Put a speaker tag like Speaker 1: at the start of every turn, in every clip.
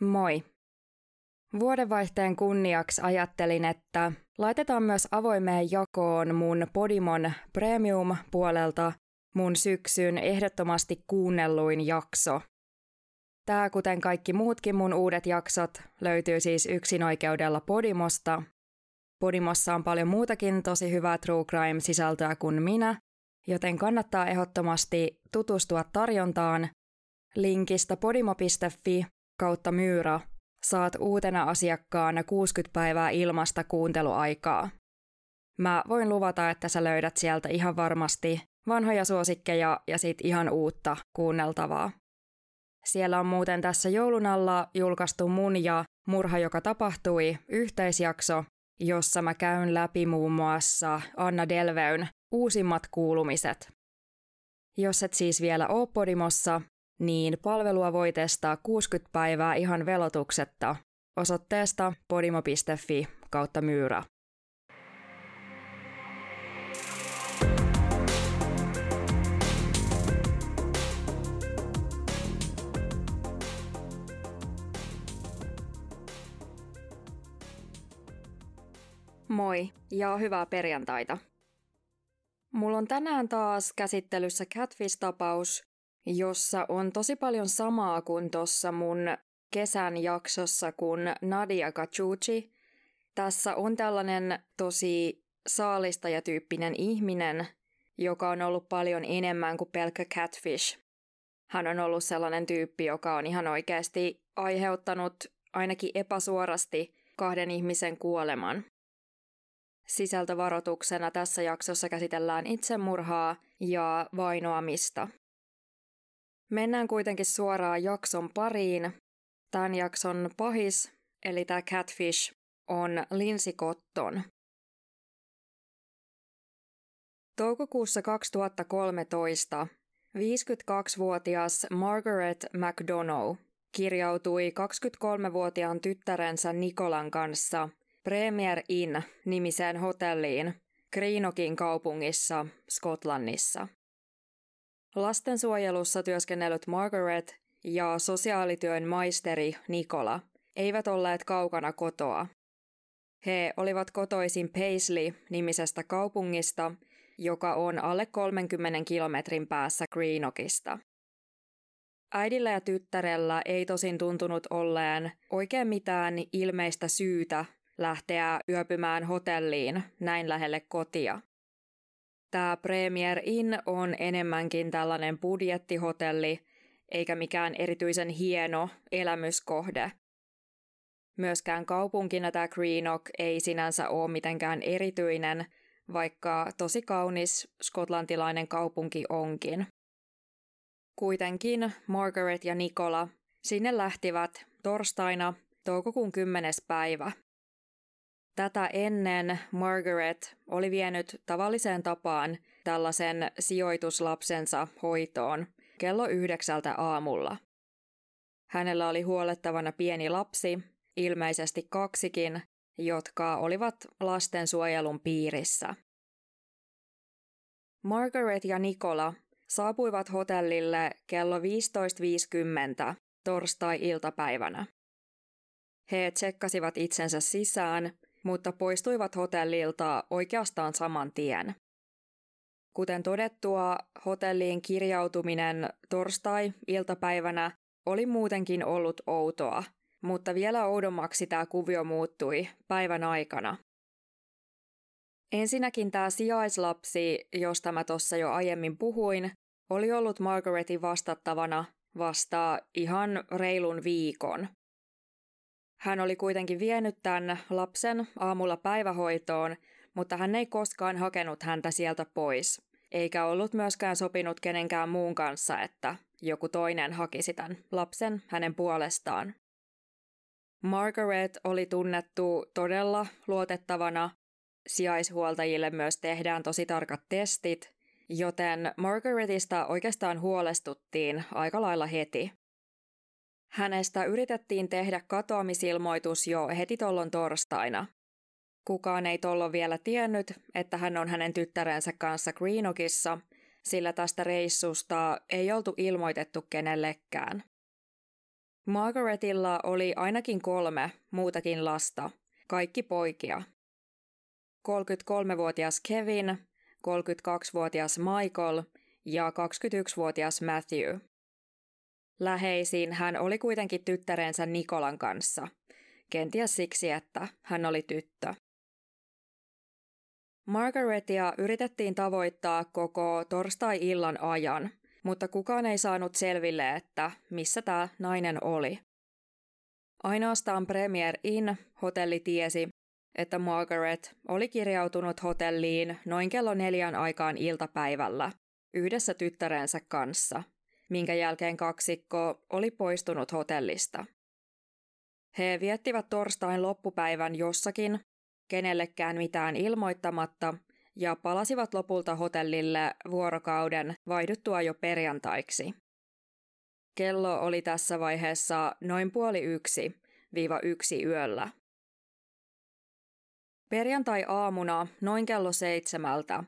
Speaker 1: Moi. Vuodenvaihteen kunniaksi ajattelin, että laitetaan myös avoimeen jakoon mun Podimon Premium-puolelta mun syksyn ehdottomasti kuunnelluin jakso. Tää, kuten kaikki muutkin mun uudet jaksot, löytyy siis yksinoikeudella Podimosta. Podimossa on paljon muutakin tosi hyvää True Crime-sisältöä kuin minä, joten kannattaa ehdottomasti tutustua tarjontaan. Linkistä podimo.fi kautta myyrä saat uutena asiakkaana 60 päivää ilmasta kuunteluaikaa. Mä voin luvata, että sä löydät sieltä ihan varmasti vanhoja suosikkeja ja sit ihan uutta kuunneltavaa. Siellä on muuten tässä joulun alla julkaistu mun ja Murha, joka tapahtui, yhteisjakso, jossa mä käyn läpi muun muassa Anna Delveyn uusimmat kuulumiset. Jos et siis vielä oo Podimossa, niin palvelua voi testaa 60 päivää ihan velotuksetta osoitteesta podimo.fi kautta myyrä. Moi ja hyvää perjantaita. Mulla on tänään taas käsittelyssä Catfish-tapaus, jossa on tosi paljon samaa kuin tuossa mun kesän jaksossa, kun Nadia Kachuchi. Tässä on tällainen tosi saalistajatyyppinen ihminen, joka on ollut paljon enemmän kuin pelkkä catfish. Hän on ollut sellainen tyyppi, joka on ihan oikeasti aiheuttanut ainakin epäsuorasti kahden ihmisen kuoleman. Sisältövaroituksena tässä jaksossa käsitellään itsemurhaa ja vainoamista. Mennään kuitenkin suoraan jakson pariin. Tämän jakson pahis, eli tämä Catfish, on Lindsay Cotton. Toukokuussa 2013 52-vuotias Margaret McDonough kirjautui 23-vuotiaan tyttärensä Nikolan kanssa Premier Inn-nimiseen hotelliin Greenokin kaupungissa Skotlannissa. Lastensuojelussa työskennellyt Margaret ja sosiaalityön maisteri Nikola eivät olleet kaukana kotoa. He olivat kotoisin Paisley-nimisestä kaupungista, joka on alle 30 kilometrin päässä Greenockista. Äidillä ja tyttärellä ei tosin tuntunut olleen oikein mitään ilmeistä syytä lähteä yöpymään hotelliin näin lähelle kotia. Tämä Premier Inn on enemmänkin tällainen budjettihotelli, eikä mikään erityisen hieno elämyskohde. Myöskään kaupunkina tämä Greenock ei sinänsä ole mitenkään erityinen, vaikka tosi kaunis skotlantilainen kaupunki onkin. Kuitenkin Margaret ja Nikola sinne lähtivät torstaina toukokuun 10. päivä Tätä ennen Margaret oli vienyt tavalliseen tapaan tällaisen sijoituslapsensa hoitoon kello yhdeksältä aamulla. Hänellä oli huolettavana pieni lapsi, ilmeisesti kaksikin, jotka olivat lastensuojelun piirissä. Margaret ja Nikola saapuivat hotellille kello 15.50 torstai-iltapäivänä. He tsekkasivat itsensä sisään mutta poistuivat hotellilta oikeastaan saman tien. Kuten todettua, hotelliin kirjautuminen torstai-iltapäivänä oli muutenkin ollut outoa, mutta vielä oudommaksi tämä kuvio muuttui päivän aikana. Ensinnäkin tämä sijaislapsi, josta mä tuossa jo aiemmin puhuin, oli ollut Margaretin vastattavana vasta ihan reilun viikon. Hän oli kuitenkin vienyt tämän lapsen aamulla päivähoitoon, mutta hän ei koskaan hakenut häntä sieltä pois, eikä ollut myöskään sopinut kenenkään muun kanssa, että joku toinen hakisi tämän lapsen hänen puolestaan. Margaret oli tunnettu todella luotettavana. Sijaishuoltajille myös tehdään tosi tarkat testit, joten Margaretista oikeastaan huolestuttiin aika lailla heti. Hänestä yritettiin tehdä katoamisilmoitus jo heti tollon torstaina. Kukaan ei tollon vielä tiennyt, että hän on hänen tyttärensä kanssa Greenockissa, sillä tästä reissusta ei oltu ilmoitettu kenellekään. Margaretilla oli ainakin kolme muutakin lasta, kaikki poikia. 33-vuotias Kevin, 32-vuotias Michael ja 21-vuotias Matthew. Läheisin hän oli kuitenkin tyttärensä Nikolan kanssa, kenties siksi, että hän oli tyttö. Margaretia yritettiin tavoittaa koko torstai-illan ajan, mutta kukaan ei saanut selville, että missä tämä nainen oli. Ainoastaan Premier Inn hotelli tiesi, että Margaret oli kirjautunut hotelliin noin kello neljän aikaan iltapäivällä yhdessä tyttärensä kanssa, minkä jälkeen kaksikko oli poistunut hotellista. He viettivät torstain loppupäivän jossakin, kenellekään mitään ilmoittamatta, ja palasivat lopulta hotellille vuorokauden vaihduttua jo perjantaiksi. Kello oli tässä vaiheessa noin puoli yksi viiva yksi yöllä. Perjantai-aamuna noin kello seitsemältä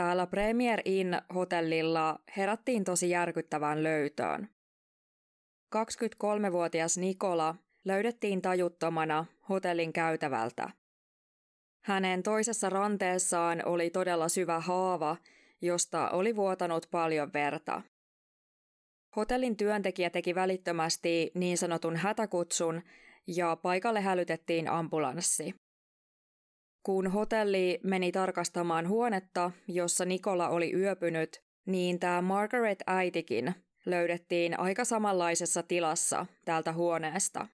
Speaker 1: täällä Premier Inn hotellilla herättiin tosi järkyttävään löytöön. 23-vuotias Nikola löydettiin tajuttomana hotellin käytävältä. Hänen toisessa ranteessaan oli todella syvä haava, josta oli vuotanut paljon verta. Hotellin työntekijä teki välittömästi niin sanotun hätäkutsun ja paikalle hälytettiin ambulanssi. Kun hotelli meni tarkastamaan huonetta, jossa Nikola oli yöpynyt, niin tämä Margaret äitikin löydettiin aika samanlaisessa tilassa täältä huoneesta.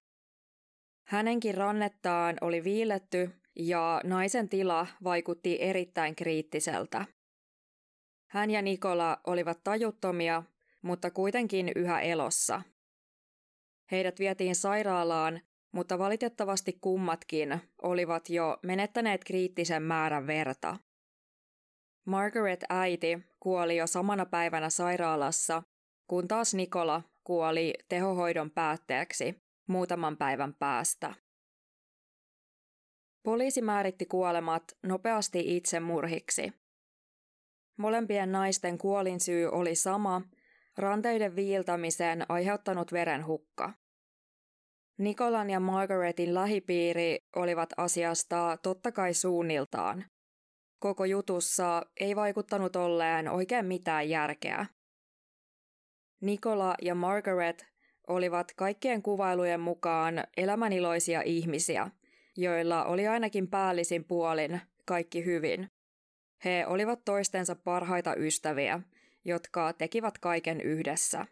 Speaker 1: Hänenkin rannettaan oli viiletty ja naisen tila vaikutti erittäin kriittiseltä. Hän ja Nikola olivat tajuttomia, mutta kuitenkin yhä elossa. Heidät vietiin sairaalaan, mutta valitettavasti kummatkin olivat jo menettäneet kriittisen määrän verta. Margaret äiti kuoli jo samana päivänä sairaalassa, kun taas Nikola kuoli tehohoidon päätteeksi muutaman päivän päästä. Poliisi määritti kuolemat nopeasti itsemurhiksi. Molempien naisten kuolinsyy oli sama, ranteiden viiltämisen aiheuttanut verenhukka. Nikolan ja Margaretin lähipiiri olivat asiasta totta kai suunniltaan. Koko jutussa ei vaikuttanut olleen oikein mitään järkeä. Nikola ja Margaret olivat kaikkien kuvailujen mukaan elämäniloisia ihmisiä, joilla oli ainakin päällisin puolin kaikki hyvin. He olivat toistensa parhaita ystäviä, jotka tekivät kaiken yhdessä.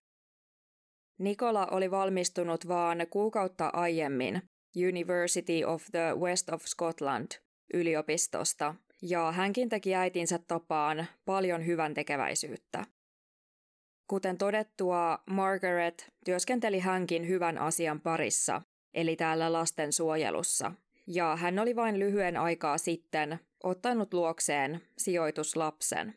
Speaker 1: Nikola oli valmistunut vaan kuukautta aiemmin University of the West of Scotland yliopistosta, ja hänkin teki äitinsä tapaan paljon hyvän tekeväisyyttä. Kuten todettua, Margaret työskenteli hänkin hyvän asian parissa, eli täällä lastensuojelussa – ja hän oli vain lyhyen aikaa sitten ottanut luokseen sijoituslapsen.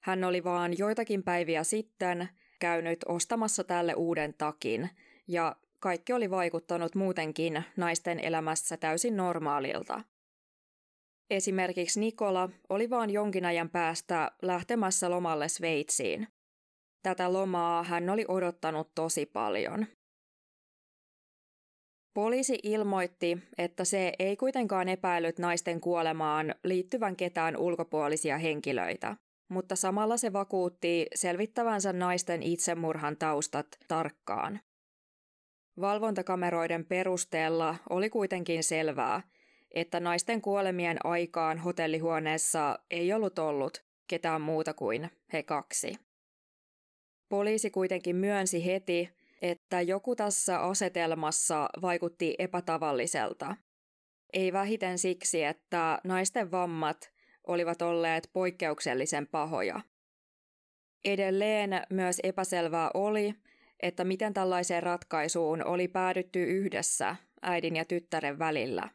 Speaker 1: Hän oli vaan joitakin päiviä sitten käynyt ostamassa tälle uuden takin, ja kaikki oli vaikuttanut muutenkin naisten elämässä täysin normaalilta. Esimerkiksi Nikola oli vain jonkin ajan päästä lähtemässä lomalle Sveitsiin. Tätä lomaa hän oli odottanut tosi paljon. Poliisi ilmoitti, että se ei kuitenkaan epäillyt naisten kuolemaan liittyvän ketään ulkopuolisia henkilöitä, mutta samalla se vakuutti selvittävänsä naisten itsemurhan taustat tarkkaan. Valvontakameroiden perusteella oli kuitenkin selvää, että naisten kuolemien aikaan hotellihuoneessa ei ollut ollut ketään muuta kuin he kaksi. Poliisi kuitenkin myönsi heti, että joku tässä asetelmassa vaikutti epätavalliselta. Ei vähiten siksi, että naisten vammat olivat olleet poikkeuksellisen pahoja. Edelleen myös epäselvää oli, että miten tällaiseen ratkaisuun oli päädytty yhdessä äidin ja tyttären välillä.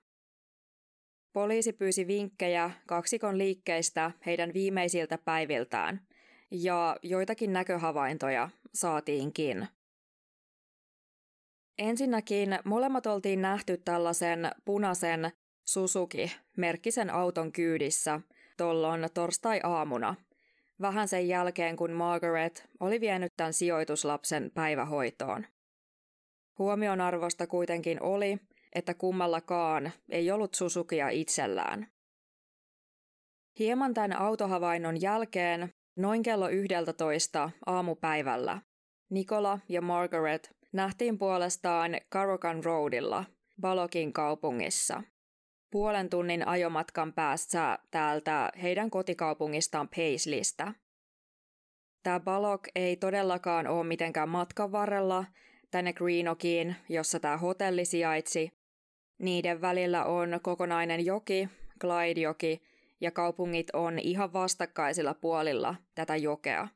Speaker 1: Poliisi pyysi vinkkejä kaksikon liikkeistä heidän viimeisiltä päiviltään, ja joitakin näköhavaintoja saatiinkin. Ensinnäkin molemmat oltiin nähty tällaisen punaisen Suzuki-merkkisen auton kyydissä tollon torstai-aamuna, vähän sen jälkeen kun Margaret oli vienyt tämän sijoituslapsen päivähoitoon. Huomionarvosta kuitenkin oli, että kummallakaan ei ollut Susukia itsellään. Hieman tämän autohavainnon jälkeen, noin kello 11 aamupäivällä, Nikola ja Margaret nähtiin puolestaan Karokan Roadilla, Balokin kaupungissa. Puolen tunnin ajomatkan päässä täältä heidän kotikaupungistaan Paisleystä. Tämä Balok ei todellakaan ole mitenkään matkan varrella tänne Greenokiin, jossa tämä hotelli sijaitsi. Niiden välillä on kokonainen joki, Clyde-joki, ja kaupungit on ihan vastakkaisilla puolilla tätä jokea.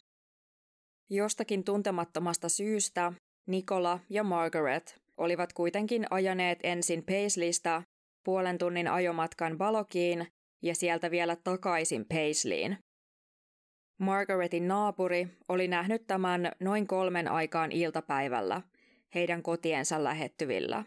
Speaker 1: Jostakin tuntemattomasta syystä Nikola ja Margaret olivat kuitenkin ajaneet ensin Paisleystä puolen tunnin ajomatkan Balokiin ja sieltä vielä takaisin Paisleyin. Margaretin naapuri oli nähnyt tämän noin kolmen aikaan iltapäivällä heidän kotiensa lähettyvillä.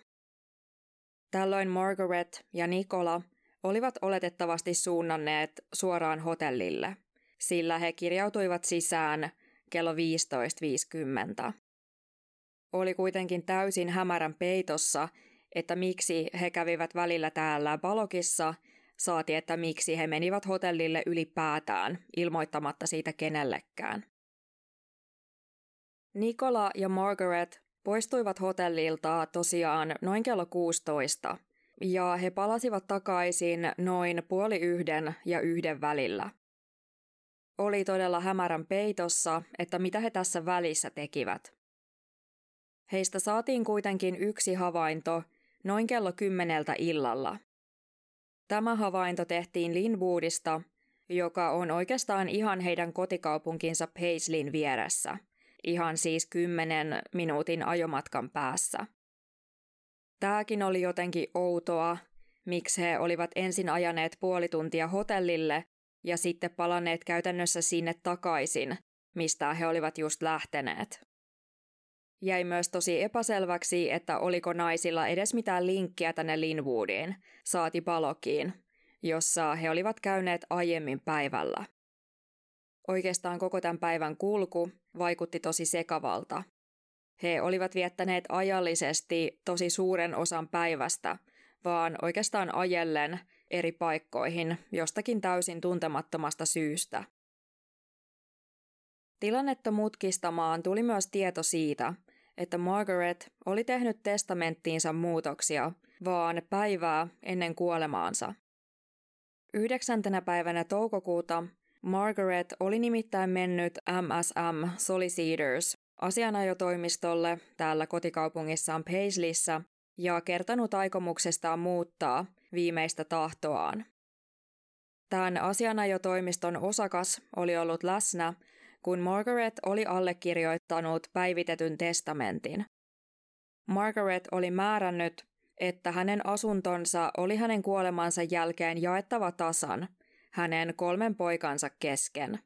Speaker 1: Tällöin Margaret ja Nikola olivat oletettavasti suunnanneet suoraan hotellille, sillä he kirjautuivat sisään kello 15.50. Oli kuitenkin täysin hämärän peitossa, että miksi he kävivät välillä täällä Balokissa, saati että miksi he menivät hotellille ylipäätään, ilmoittamatta siitä kenellekään. Nikola ja Margaret poistuivat hotellilta tosiaan noin kello 16, ja he palasivat takaisin noin puoli yhden ja yhden välillä. Oli todella hämärän peitossa, että mitä he tässä välissä tekivät. Heistä saatiin kuitenkin yksi havainto noin kello kymmeneltä illalla. Tämä havainto tehtiin Linwoodista, joka on oikeastaan ihan heidän kotikaupunkinsa Paisleyn vieressä, ihan siis kymmenen minuutin ajomatkan päässä. Tämäkin oli jotenkin outoa, miksi he olivat ensin ajaneet puoli tuntia hotellille ja sitten palanneet käytännössä sinne takaisin, mistä he olivat just lähteneet. Jäi myös tosi epäselväksi, että oliko naisilla edes mitään linkkiä tänne Linwoodiin, saati Palokiin, jossa he olivat käyneet aiemmin päivällä. Oikeastaan koko tämän päivän kulku vaikutti tosi sekavalta. He olivat viettäneet ajallisesti tosi suuren osan päivästä, vaan oikeastaan ajellen eri paikkoihin jostakin täysin tuntemattomasta syystä. Tilannetta mutkistamaan tuli myös tieto siitä, että Margaret oli tehnyt testamenttiinsa muutoksia vaan päivää ennen kuolemaansa. Yhdeksäntenä päivänä toukokuuta Margaret oli nimittäin mennyt MSM Solicitors asianajotoimistolle täällä kotikaupungissaan Paisleyssä ja kertonut aikomuksestaan muuttaa viimeistä tahtoaan. Tämän asianajotoimiston osakas oli ollut läsnä kun Margaret oli allekirjoittanut päivitetyn testamentin. Margaret oli määrännyt, että hänen asuntonsa oli hänen kuolemansa jälkeen jaettava tasan hänen kolmen poikansa kesken.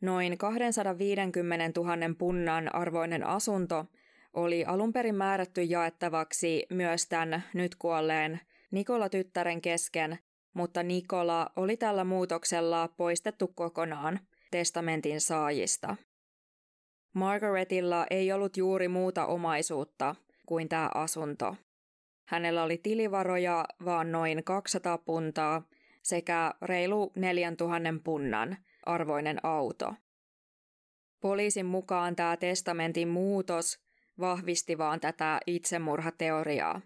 Speaker 1: Noin 250 000 punnan arvoinen asunto oli alun perin määrätty jaettavaksi myös tämän nyt kuolleen Nikola-tyttären kesken, mutta Nikola oli tällä muutoksella poistettu kokonaan testamentin saajista. Margaretilla ei ollut juuri muuta omaisuutta kuin tämä asunto. Hänellä oli tilivaroja vaan noin 200 puntaa sekä reilu 4000 punnan arvoinen auto. Poliisin mukaan tämä testamentin muutos vahvisti vaan tätä itsemurhateoriaa.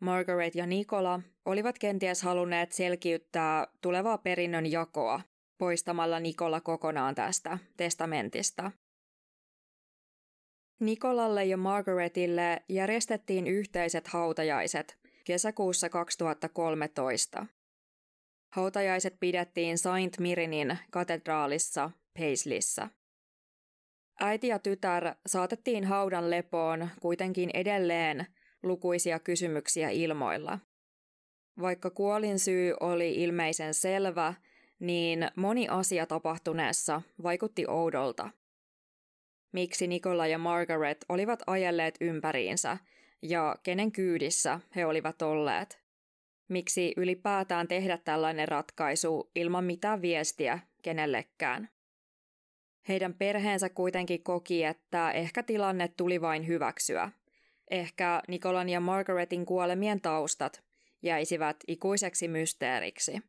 Speaker 1: Margaret ja Nikola olivat kenties halunneet selkiyttää tulevaa perinnön jakoa poistamalla Nikola kokonaan tästä testamentista. Nikolalle ja Margaretille järjestettiin yhteiset hautajaiset kesäkuussa 2013. Hautajaiset pidettiin Saint Mirinin katedraalissa Paisleyssä. Äiti ja tytär saatettiin haudan lepoon kuitenkin edelleen lukuisia kysymyksiä ilmoilla. Vaikka kuolin syy oli ilmeisen selvä niin moni asia tapahtuneessa vaikutti oudolta. Miksi Nikola ja Margaret olivat ajelleet ympäriinsä ja kenen kyydissä he olivat olleet? Miksi ylipäätään tehdä tällainen ratkaisu ilman mitään viestiä kenellekään? Heidän perheensä kuitenkin koki, että ehkä tilanne tuli vain hyväksyä, ehkä Nikolan ja Margaretin kuolemien taustat jäisivät ikuiseksi mysteeriksi.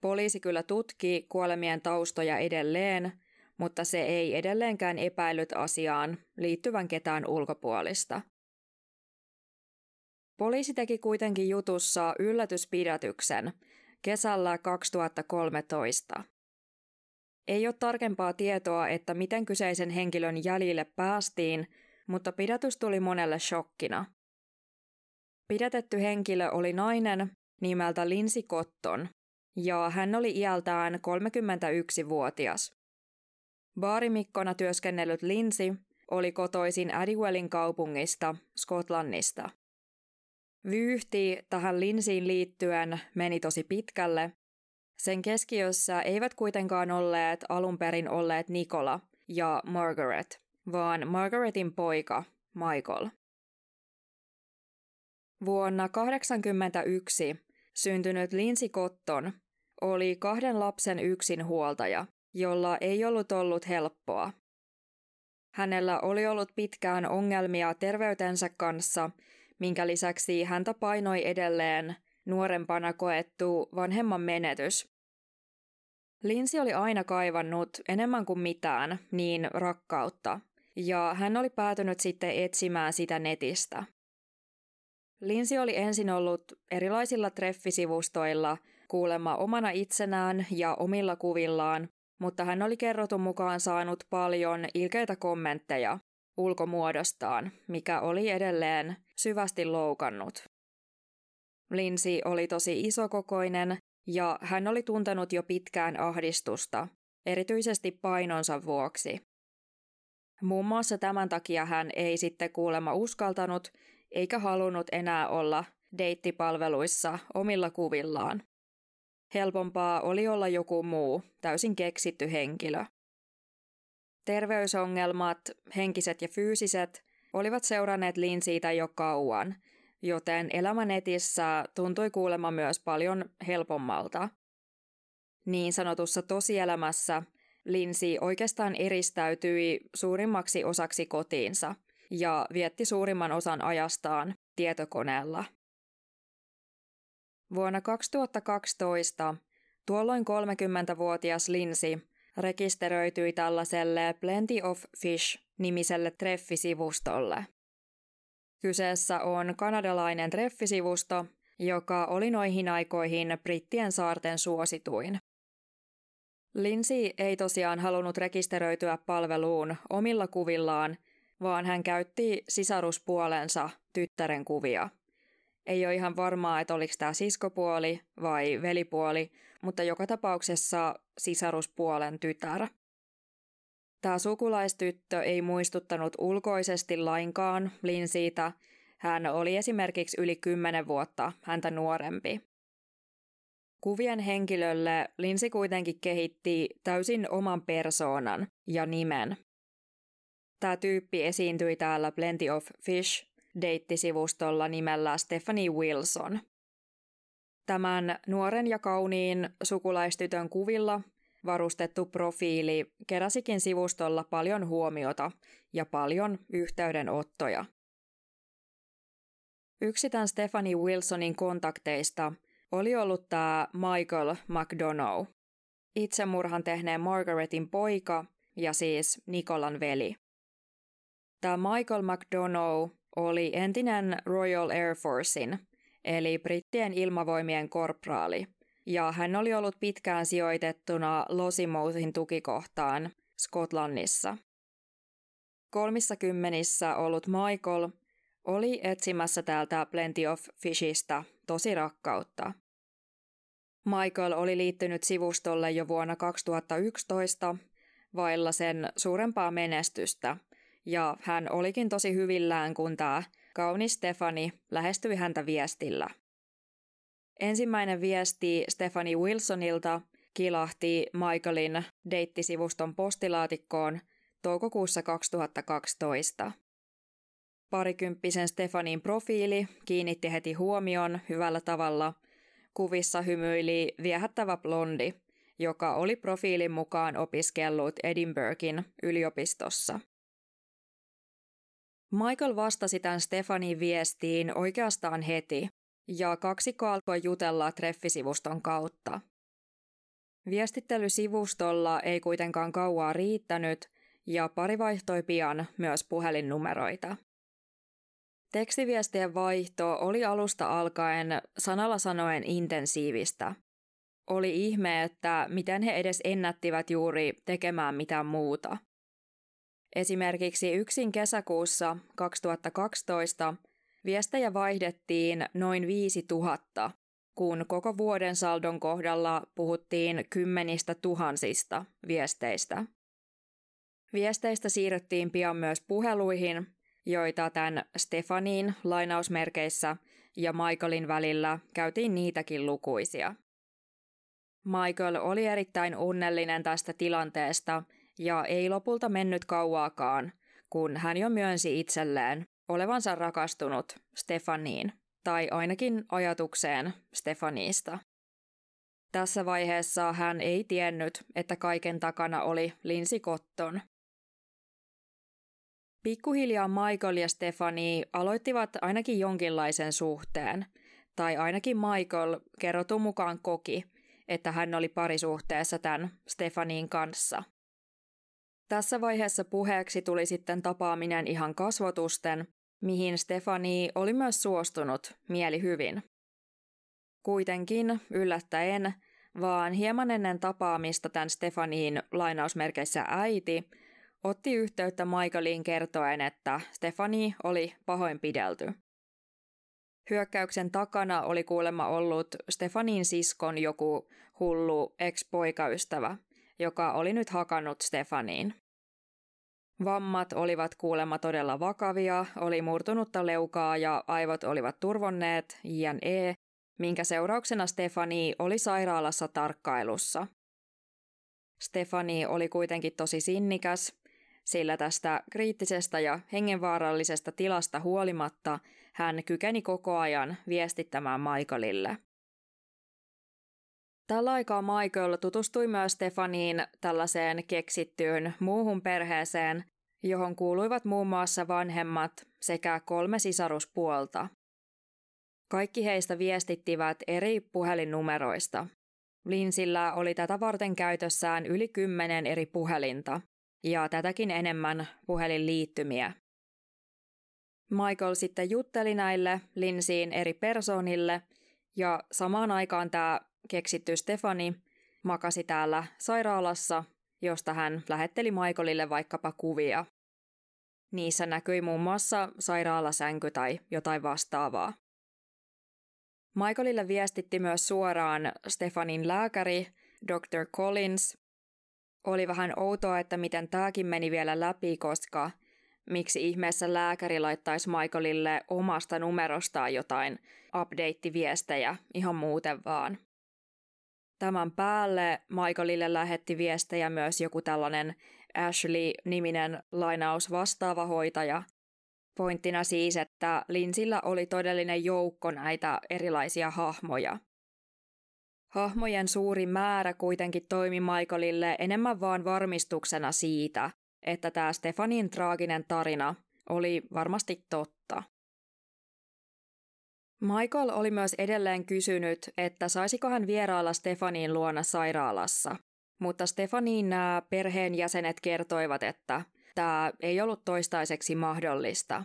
Speaker 1: Poliisi kyllä tutki kuolemien taustoja edelleen, mutta se ei edelleenkään epäillyt asiaan liittyvän ketään ulkopuolista. Poliisi teki kuitenkin jutussa yllätyspidätyksen kesällä 2013. Ei ole tarkempaa tietoa, että miten kyseisen henkilön jäljille päästiin, mutta pidätys tuli monelle shokkina. Pidätetty henkilö oli nainen nimeltä Linsi Kotton, ja hän oli iältään 31-vuotias. Baarimikkona työskennellyt Linsi oli kotoisin Adwellin kaupungista, Skotlannista. Vyyhti tähän Linsiin liittyen meni tosi pitkälle. Sen keskiössä eivät kuitenkaan olleet alun perin olleet Nikola ja Margaret, vaan Margaretin poika Michael. Vuonna 1981 syntynyt Lindsay Cotton oli kahden lapsen yksinhuoltaja, jolla ei ollut ollut helppoa. Hänellä oli ollut pitkään ongelmia terveytensä kanssa, minkä lisäksi häntä painoi edelleen nuorempana koettu vanhemman menetys. Linsi oli aina kaivannut enemmän kuin mitään niin rakkautta, ja hän oli päätynyt sitten etsimään sitä netistä. Linsi oli ensin ollut erilaisilla treffisivustoilla kuulemma omana itsenään ja omilla kuvillaan, mutta hän oli kerrotun mukaan saanut paljon ilkeitä kommentteja ulkomuodostaan, mikä oli edelleen syvästi loukannut. Linsi oli tosi isokokoinen ja hän oli tuntenut jo pitkään ahdistusta, erityisesti painonsa vuoksi. Muun muassa tämän takia hän ei sitten kuulemma uskaltanut eikä halunnut enää olla deittipalveluissa omilla kuvillaan. Helpompaa oli olla joku muu, täysin keksitty henkilö. Terveysongelmat, henkiset ja fyysiset, olivat seuranneet Linsiitä jo kauan, joten elämä netissä tuntui kuulemma myös paljon helpommalta. Niin sanotussa tosielämässä Linsi oikeastaan eristäytyi suurimmaksi osaksi kotiinsa ja vietti suurimman osan ajastaan tietokoneella. Vuonna 2012 tuolloin 30-vuotias Linsi rekisteröityi tällaiselle Plenty of Fish-nimiselle treffisivustolle. Kyseessä on kanadalainen treffisivusto, joka oli noihin aikoihin brittien saarten suosituin. Linsi ei tosiaan halunnut rekisteröityä palveluun omilla kuvillaan, vaan hän käytti sisaruspuolensa tyttären kuvia. Ei ole ihan varmaa, että oliko tämä siskopuoli vai velipuoli, mutta joka tapauksessa sisaruspuolen tytär. Tämä sukulaistyttö ei muistuttanut ulkoisesti lainkaan Linsiitä. Hän oli esimerkiksi yli 10 vuotta häntä nuorempi. Kuvien henkilölle Linsi kuitenkin kehitti täysin oman persoonan ja nimen. Tämä tyyppi esiintyi täällä Plenty of Fish deittisivustolla nimellä Stephanie Wilson. Tämän nuoren ja kauniin sukulaistytön kuvilla varustettu profiili keräsikin sivustolla paljon huomiota ja paljon yhteydenottoja. Yksi tämän Stephanie Wilsonin kontakteista oli ollut tämä Michael McDonough, itsemurhan tehneen Margaretin poika ja siis Nikolan veli. Tämä Michael McDonough oli entinen Royal Air Forcein, eli brittien ilmavoimien korpraali, ja hän oli ollut pitkään sijoitettuna Losimouthin tukikohtaan Skotlannissa. Kolmissa kymmenissä ollut Michael oli etsimässä täältä Plenty of Fishista tosi rakkautta. Michael oli liittynyt sivustolle jo vuonna 2011 vailla sen suurempaa menestystä – ja hän olikin tosi hyvillään, kun tämä kaunis Stefani lähestyi häntä viestillä. Ensimmäinen viesti Stefani Wilsonilta kilahti Michaelin deittisivuston postilaatikkoon toukokuussa 2012. Parikymppisen Stefanin profiili kiinnitti heti huomion hyvällä tavalla. Kuvissa hymyili viehättävä blondi, joka oli profiilin mukaan opiskellut Edinburghin yliopistossa. Michael vastasi tämän Stefanin viestiin oikeastaan heti, ja kaksikko alkoi jutella treffisivuston kautta. Viestittelysivustolla ei kuitenkaan kauaa riittänyt, ja pari vaihtoi pian myös puhelinnumeroita. Tekstiviestien vaihto oli alusta alkaen sanalla sanoen intensiivistä. Oli ihme, että miten he edes ennättivät juuri tekemään mitään muuta. Esimerkiksi yksin kesäkuussa 2012 viestejä vaihdettiin noin 5000, kun koko vuoden saldon kohdalla puhuttiin kymmenistä tuhansista viesteistä. Viesteistä siirryttiin pian myös puheluihin, joita tämän Stefanin lainausmerkeissä ja Michaelin välillä käytiin niitäkin lukuisia. Michael oli erittäin onnellinen tästä tilanteesta ja ei lopulta mennyt kauaakaan, kun hän jo myönsi itselleen olevansa rakastunut Stefaniin, tai ainakin ajatukseen Stefaniista. Tässä vaiheessa hän ei tiennyt, että kaiken takana oli Linsi Cotton. Pikkuhiljaa Michael ja Stefani aloittivat ainakin jonkinlaisen suhteen, tai ainakin Michael kerrotun mukaan koki, että hän oli parisuhteessa tämän Stefaniin kanssa. Tässä vaiheessa puheeksi tuli sitten tapaaminen ihan kasvotusten, mihin Stefani oli myös suostunut mieli hyvin. Kuitenkin yllättäen, vaan hieman ennen tapaamista tämän Stefaniin lainausmerkeissä äiti otti yhteyttä Michaeliin kertoen, että Stefani oli pahoinpidelty. Hyökkäyksen takana oli kuulemma ollut Stefanin siskon joku hullu ex-poikaystävä, joka oli nyt hakannut Stefaniin. Vammat olivat kuulemma todella vakavia, oli murtunutta leukaa ja aivot olivat turvonneet, jne, minkä seurauksena Stefani oli sairaalassa tarkkailussa. Stefani oli kuitenkin tosi sinnikäs, sillä tästä kriittisestä ja hengenvaarallisesta tilasta huolimatta hän kykeni koko ajan viestittämään Michaelille. Tällä aikaa Michael tutustui myös Stefaniin tällaiseen keksittyyn muuhun perheeseen, johon kuuluivat muun muassa vanhemmat sekä kolme sisaruspuolta. Kaikki heistä viestittivät eri puhelinnumeroista. Linsillä oli tätä varten käytössään yli kymmenen eri puhelinta ja tätäkin enemmän puhelinliittymiä. Michael sitten jutteli näille Linsiin eri persoonille ja samaan aikaan tämä keksitty Stefani makasi täällä sairaalassa, josta hän lähetteli Michaelille vaikkapa kuvia. Niissä näkyi muun muassa sairaalasänky tai jotain vastaavaa. Michaelille viestitti myös suoraan Stefanin lääkäri, Dr. Collins. Oli vähän outoa, että miten tämäkin meni vielä läpi, koska miksi ihmeessä lääkäri laittaisi Michaelille omasta numerostaan jotain update-viestejä ihan muuten vaan. Tämän päälle Michaelille lähetti viestejä myös joku tällainen Ashley-niminen lainaus vastaava hoitaja. Pointtina siis, että Linsillä oli todellinen joukko näitä erilaisia hahmoja. Hahmojen suuri määrä kuitenkin toimi Michaelille enemmän vaan varmistuksena siitä, että tämä Stefanin traaginen tarina oli varmasti totta. Michael oli myös edelleen kysynyt, että saisiko hän vierailla Stefanin luona sairaalassa, mutta Stefanin nämä perheenjäsenet kertoivat, että tämä ei ollut toistaiseksi mahdollista.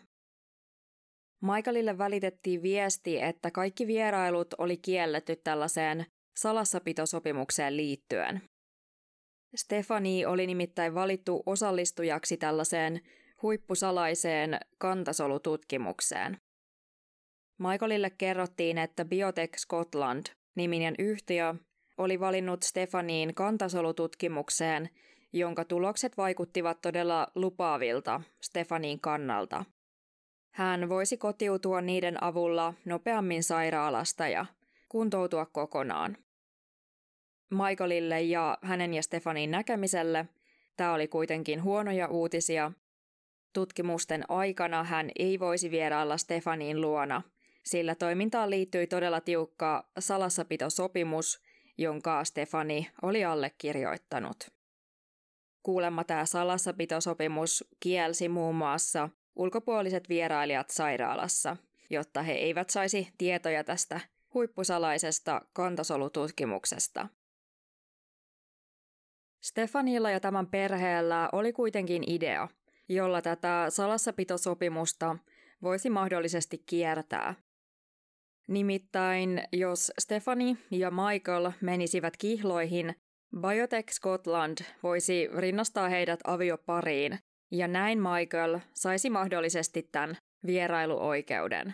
Speaker 1: Michaelille välitettiin viesti, että kaikki vierailut oli kielletty tällaiseen salassapitosopimukseen liittyen. Stefani oli nimittäin valittu osallistujaksi tällaiseen huippusalaiseen kantasolututkimukseen. Michaelille kerrottiin, että Biotech Scotland, niminen yhtiö, oli valinnut Stefaniin kantasolututkimukseen, jonka tulokset vaikuttivat todella lupaavilta Stefaniin kannalta. Hän voisi kotiutua niiden avulla nopeammin sairaalasta ja kuntoutua kokonaan. Michaelille ja hänen ja Stefanin näkemiselle tämä oli kuitenkin huonoja uutisia. Tutkimusten aikana hän ei voisi vierailla Stefaniin luona, sillä toimintaan liittyi todella tiukka salassapitosopimus, jonka Stefani oli allekirjoittanut. Kuulemma tämä salassapitosopimus kielsi muun muassa ulkopuoliset vierailijat sairaalassa, jotta he eivät saisi tietoja tästä huippusalaisesta kantasolututkimuksesta. Stefanilla ja tämän perheellä oli kuitenkin idea, jolla tätä salassapitosopimusta voisi mahdollisesti kiertää. Nimittäin, jos Stefani ja Michael menisivät kihloihin, Biotech Scotland voisi rinnastaa heidät aviopariin, ja näin Michael saisi mahdollisesti tämän vierailuoikeuden.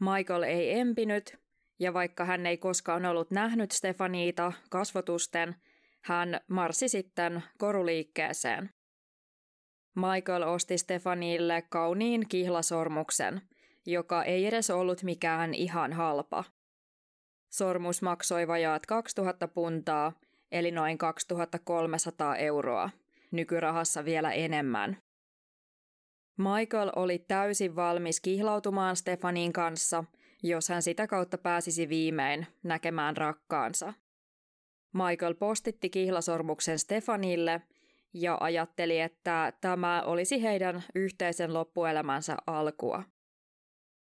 Speaker 1: Michael ei empinyt, ja vaikka hän ei koskaan ollut nähnyt Stefaniita kasvotusten, hän marssi sitten koruliikkeeseen. Michael osti Stefanille kauniin kihlasormuksen, joka ei edes ollut mikään ihan halpa. Sormus maksoi vajaat 2000 puntaa, eli noin 2300 euroa, nykyrahassa vielä enemmän. Michael oli täysin valmis kihlautumaan Stefanin kanssa, jos hän sitä kautta pääsisi viimein näkemään rakkaansa. Michael postitti kihlasormuksen Stefanille ja ajatteli, että tämä olisi heidän yhteisen loppuelämänsä alkua.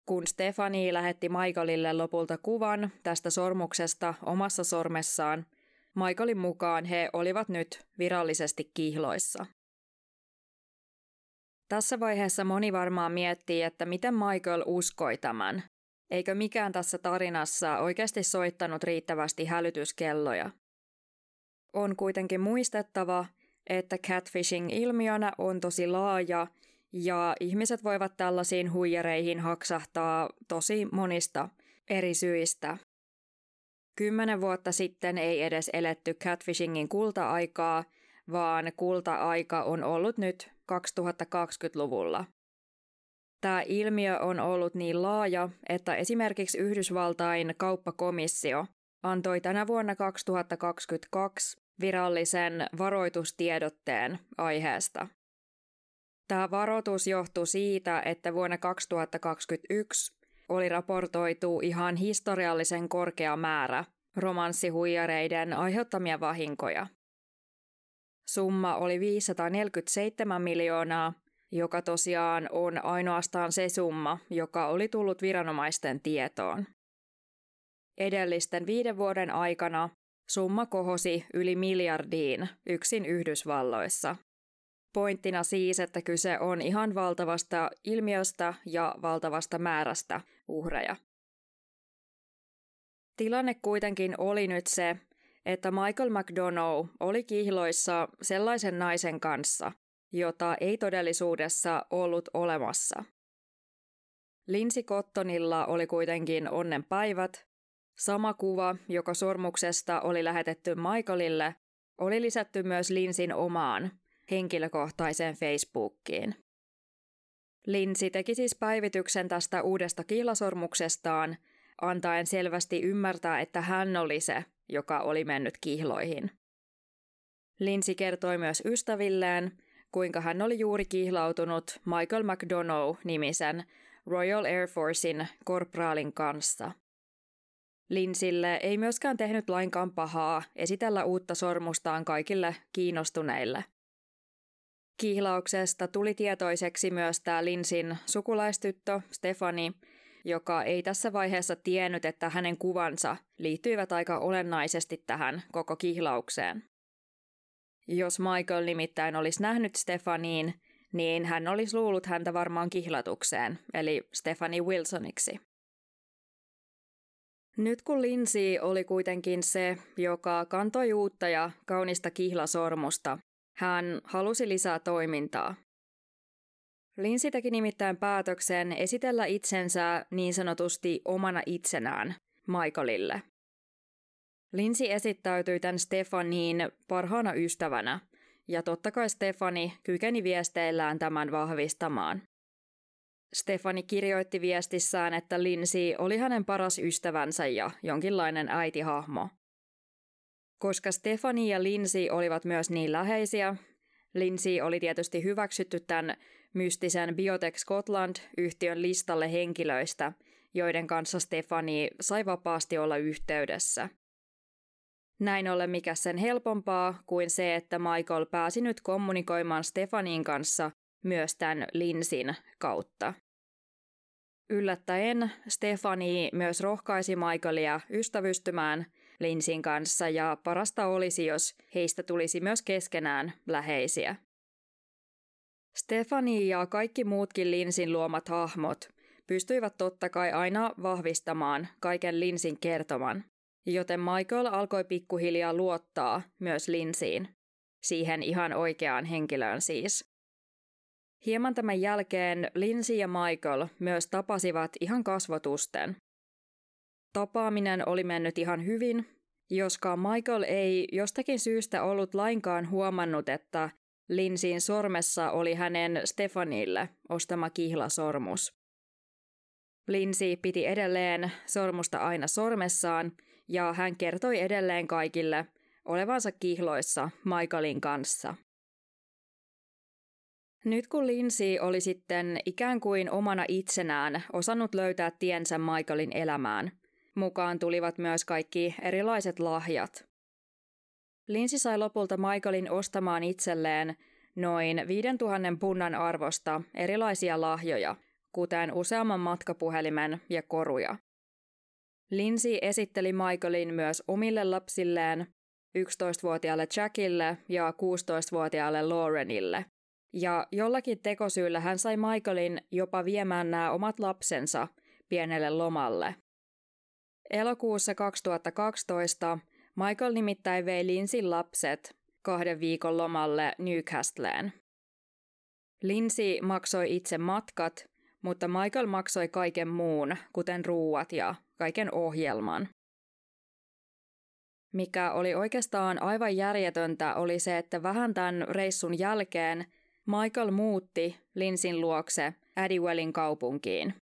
Speaker 1: Kun Stefani lähetti Michaelille lopulta kuvan tästä sormuksesta omassa sormessaan, Michaelin mukaan he olivat nyt virallisesti kihloissa. Tässä vaiheessa moni varmaan miettii, että miten Michael uskoi tämän. Eikö mikään tässä tarinassa oikeasti soittanut riittävästi hälytyskelloja? On kuitenkin muistettava, että catfishing ilmiönä on tosi laaja ja ihmiset voivat tällaisiin huijareihin haksahtaa tosi monista eri syistä. Kymmenen vuotta sitten ei edes eletty catfishingin kulta-aikaa, vaan kulta-aika on ollut nyt 2020-luvulla. Tämä ilmiö on ollut niin laaja, että esimerkiksi Yhdysvaltain kauppakomissio antoi tänä vuonna 2022 virallisen varoitustiedotteen aiheesta. Tämä varoitus johtui siitä, että vuonna 2021 oli raportoitu ihan historiallisen korkea määrä romanssihuijareiden aiheuttamia vahinkoja. Summa oli 547 miljoonaa, joka tosiaan on ainoastaan se summa, joka oli tullut viranomaisten tietoon. Edellisten viiden vuoden aikana summa kohosi yli miljardiin yksin Yhdysvalloissa. Pointtina siis, että kyse on ihan valtavasta ilmiöstä ja valtavasta määrästä uhreja. Tilanne kuitenkin oli nyt se, että Michael McDonough oli kihloissa sellaisen naisen kanssa, jota ei todellisuudessa ollut olemassa. Linsi Cottonilla oli kuitenkin onnenpäivät. Sama kuva, joka sormuksesta oli lähetetty Michaelille, oli lisätty myös Linsin omaan henkilökohtaiseen Facebookiin. Linsi teki siis päivityksen tästä uudesta kihlasormuksestaan, antaen selvästi ymmärtää, että hän oli se, joka oli mennyt kihloihin. Linsi kertoi myös ystävilleen, kuinka hän oli juuri kihlautunut Michael McDonough-nimisen Royal Air Forcein korpraalin kanssa. Linsille ei myöskään tehnyt lainkaan pahaa esitellä uutta sormustaan kaikille kiinnostuneille. Kihlauksesta tuli tietoiseksi myös tämä Linsin sukulaistyttö Stefani, joka ei tässä vaiheessa tiennyt, että hänen kuvansa liittyivät aika olennaisesti tähän koko kihlaukseen. Jos Michael nimittäin olisi nähnyt Stefaniin, niin hän olisi luullut häntä varmaan kihlatukseen, eli Stefani Wilsoniksi. Nyt kun Lindsay oli kuitenkin se, joka kantoi uutta ja kaunista kihlasormusta, hän halusi lisää toimintaa. Linsi teki nimittäin päätöksen esitellä itsensä niin sanotusti omana itsenään Michaelille. Linsi esittäytyi tämän Stefaniin parhaana ystävänä, ja totta kai Stefani kykeni viesteillään tämän vahvistamaan. Stefani kirjoitti viestissään, että Linsi oli hänen paras ystävänsä ja jonkinlainen äitihahmo. Koska Stefani ja Linsi olivat myös niin läheisiä, Linsi oli tietysti hyväksytty tämän mystisen Biotech Scotland-yhtiön listalle henkilöistä, joiden kanssa Stefani sai vapaasti olla yhteydessä. Näin ollen mikä sen helpompaa kuin se, että Michael pääsi nyt kommunikoimaan Stefanin kanssa myös tämän Linsin kautta. Yllättäen Stefani myös rohkaisi Michaelia ystävystymään Linsin kanssa ja parasta olisi, jos heistä tulisi myös keskenään läheisiä. Stefani ja kaikki muutkin Linsin luomat hahmot pystyivät totta kai aina vahvistamaan kaiken Linsin kertoman, joten Michael alkoi pikkuhiljaa luottaa myös Linsiin, siihen ihan oikeaan henkilöön siis. Hieman tämän jälkeen Lindsay ja Michael myös tapasivat ihan kasvotusten. Tapaaminen oli mennyt ihan hyvin, joskaan Michael ei jostakin syystä ollut lainkaan huomannut, että Linsin sormessa oli hänen Stefanille ostama kihlasormus. Linsi piti edelleen sormusta aina sormessaan ja hän kertoi edelleen kaikille olevansa kihloissa Michaelin kanssa. Nyt kun Lindsay oli sitten ikään kuin omana itsenään osannut löytää tiensä Michaelin elämään, mukaan tulivat myös kaikki erilaiset lahjat. Lindsay sai lopulta Michaelin ostamaan itselleen noin 5000 punnan arvosta erilaisia lahjoja, kuten useamman matkapuhelimen ja koruja. Lindsay esitteli Michaelin myös omille lapsilleen, 11-vuotiaalle Jackille ja 16-vuotiaalle Laurenille, ja jollakin tekosyyllä hän sai Michaelin jopa viemään nämä omat lapsensa pienelle lomalle. Elokuussa 2012 Michael nimittäin vei Linsin lapset kahden viikon lomalle Newcastleen. Linsi maksoi itse matkat, mutta Michael maksoi kaiken muun, kuten ruuat ja kaiken ohjelman. Mikä oli oikeastaan aivan järjetöntä, oli se, että vähän tämän reissun jälkeen Michael muutti Linsin luokse Adwellin kaupunkiin.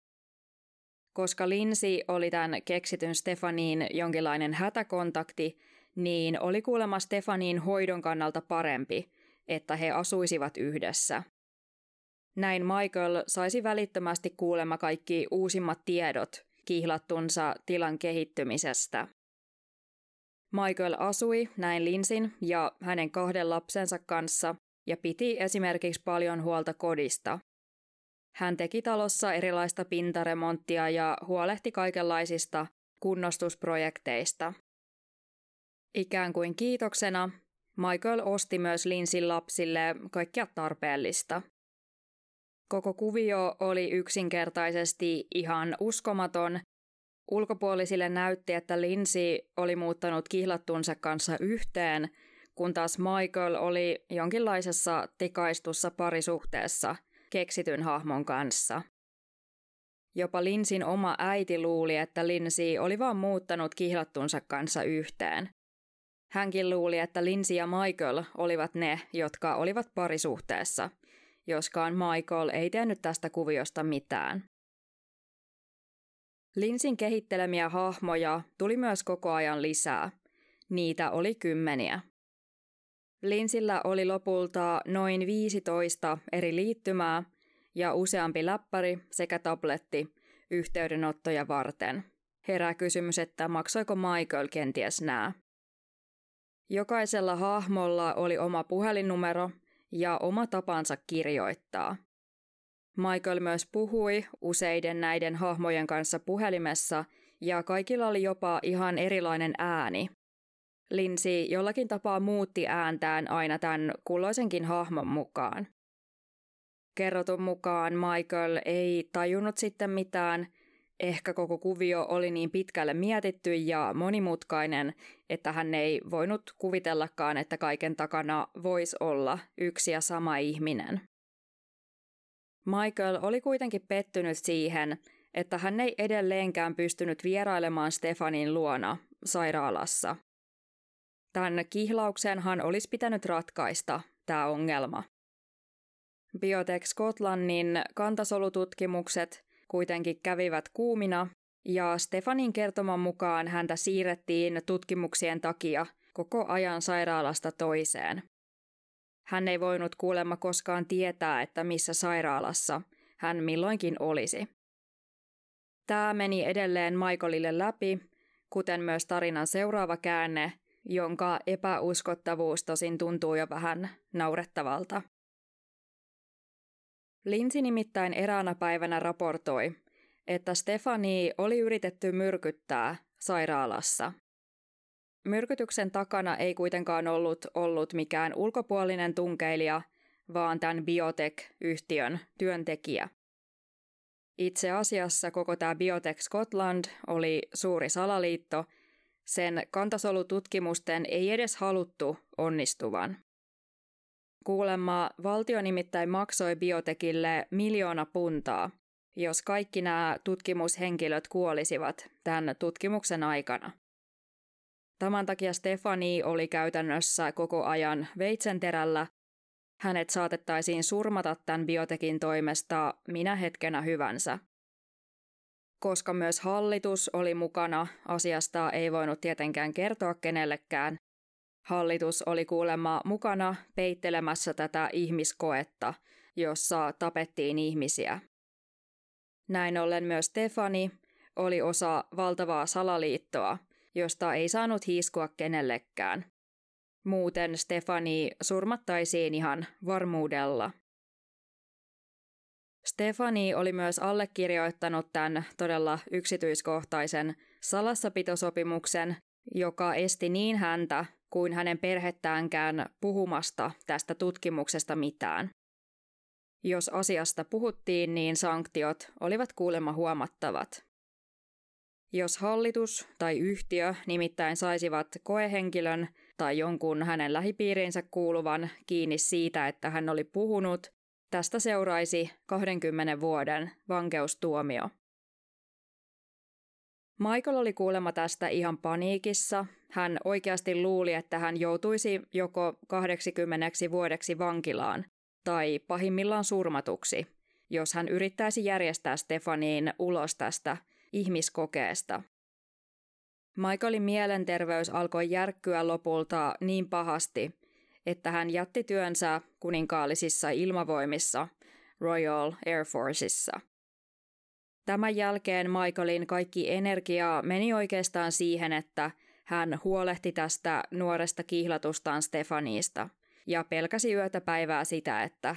Speaker 1: Koska Linsi oli tämän keksityn Stefaniin jonkinlainen hätäkontakti, niin oli kuulemma Stefaniin hoidon kannalta parempi, että he asuisivat yhdessä. Näin Michael saisi välittömästi kuulemma kaikki uusimmat tiedot kihlattunsa tilan kehittymisestä. Michael asui näin Linsin ja hänen kahden lapsensa kanssa ja piti esimerkiksi paljon huolta kodista. Hän teki talossa erilaista pintaremonttia ja huolehti kaikenlaisista kunnostusprojekteista. Ikään kuin kiitoksena Michael osti myös Linsin lapsille kaikkia tarpeellista. Koko kuvio oli yksinkertaisesti ihan uskomaton. Ulkopuolisille näytti, että Lindsay oli muuttanut kihlattunsa kanssa yhteen – kun taas Michael oli jonkinlaisessa tikaistussa parisuhteessa keksityn hahmon kanssa. Jopa Linsin oma äiti luuli, että Linsi oli vaan muuttanut kihlattunsa kanssa yhteen. Hänkin luuli, että Linsi ja Michael olivat ne, jotka olivat parisuhteessa, joskaan Michael ei tiennyt tästä kuviosta mitään. Linsin kehittelemiä hahmoja tuli myös koko ajan lisää. Niitä oli kymmeniä. Linsillä oli lopulta noin 15 eri liittymää ja useampi läppäri sekä tabletti yhteydenottoja varten. Herää kysymys, että maksoiko Michael kenties nämä. Jokaisella hahmolla oli oma puhelinnumero ja oma tapansa kirjoittaa. Michael myös puhui useiden näiden hahmojen kanssa puhelimessa ja kaikilla oli jopa ihan erilainen ääni, Linsi jollakin tapaa muutti ääntään aina tämän kulloisenkin hahmon mukaan. Kerrotun mukaan Michael ei tajunnut sitten mitään, ehkä koko kuvio oli niin pitkälle mietitty ja monimutkainen, että hän ei voinut kuvitellakaan, että kaiken takana voisi olla yksi ja sama ihminen. Michael oli kuitenkin pettynyt siihen, että hän ei edelleenkään pystynyt vierailemaan Stefanin luona sairaalassa – Tämän kihlauksenhan olisi pitänyt ratkaista tämä ongelma. Biotech Scotlandin kantasolututkimukset kuitenkin kävivät kuumina ja Stefanin kertoman mukaan häntä siirrettiin tutkimuksien takia koko ajan sairaalasta toiseen. Hän ei voinut kuulemma koskaan tietää, että missä sairaalassa hän milloinkin olisi. Tämä meni edelleen Michaelille läpi, kuten myös tarinan seuraava käänne, jonka epäuskottavuus tosin tuntuu jo vähän naurettavalta. Linsi nimittäin eräänä päivänä raportoi, että Stefani oli yritetty myrkyttää sairaalassa. Myrkytyksen takana ei kuitenkaan ollut ollut mikään ulkopuolinen tunkeilija, vaan tämän Biotech-yhtiön työntekijä. Itse asiassa koko tämä Biotech Scotland oli suuri salaliitto. Sen kantasolututkimusten ei edes haluttu onnistuvan. Kuulemma valtio nimittäin maksoi Biotekille miljoona puntaa, jos kaikki nämä tutkimushenkilöt kuolisivat tämän tutkimuksen aikana. Tämän takia Stefani oli käytännössä koko ajan veitsenterällä. Hänet saatettaisiin surmata tämän biotekin toimesta minä hetkenä hyvänsä. Koska myös hallitus oli mukana, asiasta ei voinut tietenkään kertoa kenellekään. Hallitus oli kuulemma mukana peittelemässä tätä ihmiskoetta, jossa tapettiin ihmisiä. Näin ollen myös Stefani oli osa valtavaa salaliittoa, josta ei saanut hiiskua kenellekään. Muuten Stefani surmattaisiin ihan varmuudella. Stefani oli myös allekirjoittanut tämän todella yksityiskohtaisen salassapitosopimuksen, joka esti niin häntä kuin hänen perhettäänkään puhumasta tästä tutkimuksesta mitään. Jos asiasta puhuttiin, niin sanktiot olivat kuulemma huomattavat. Jos hallitus tai yhtiö nimittäin saisivat koehenkilön tai jonkun hänen lähipiiriinsä kuuluvan kiinni siitä, että hän oli puhunut, tästä seuraisi 20 vuoden vankeustuomio. Michael oli kuulemma tästä ihan paniikissa. Hän oikeasti luuli, että hän joutuisi joko 80 vuodeksi vankilaan tai pahimmillaan surmatuksi, jos hän yrittäisi järjestää Stefaniin ulos tästä ihmiskokeesta. Michaelin mielenterveys alkoi järkkyä lopulta niin pahasti, että hän jätti työnsä kuninkaallisissa ilmavoimissa Royal Air Forceissa. Tämän jälkeen Michaelin kaikki energia meni oikeastaan siihen, että hän huolehti tästä nuoresta kihlatustaan Stefaniista ja pelkäsi yötä päivää sitä, että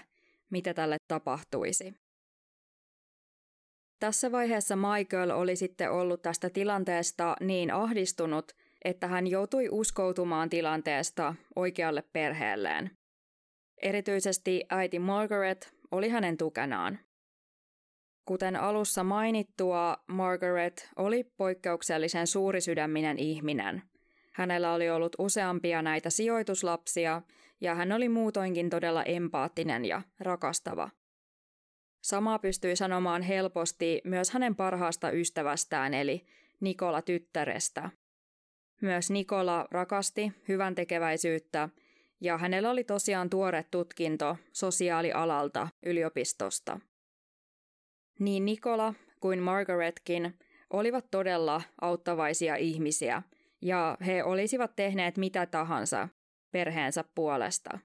Speaker 1: mitä tälle tapahtuisi. Tässä vaiheessa Michael oli sitten ollut tästä tilanteesta niin ahdistunut, että hän joutui uskoutumaan tilanteesta oikealle perheelleen. Erityisesti äiti Margaret oli hänen tukenaan. Kuten alussa mainittua, Margaret oli poikkeuksellisen suurisydäminen ihminen. Hänellä oli ollut useampia näitä sijoituslapsia ja hän oli muutoinkin todella empaattinen ja rakastava. Samaa pystyi sanomaan helposti myös hänen parhaasta ystävästään eli Nikola tyttärestä. Myös Nikola rakasti hyvän tekeväisyyttä ja hänellä oli tosiaan tuore tutkinto sosiaalialalta yliopistosta. Niin Nikola kuin Margaretkin olivat todella auttavaisia ihmisiä ja he olisivat tehneet mitä tahansa perheensä puolesta.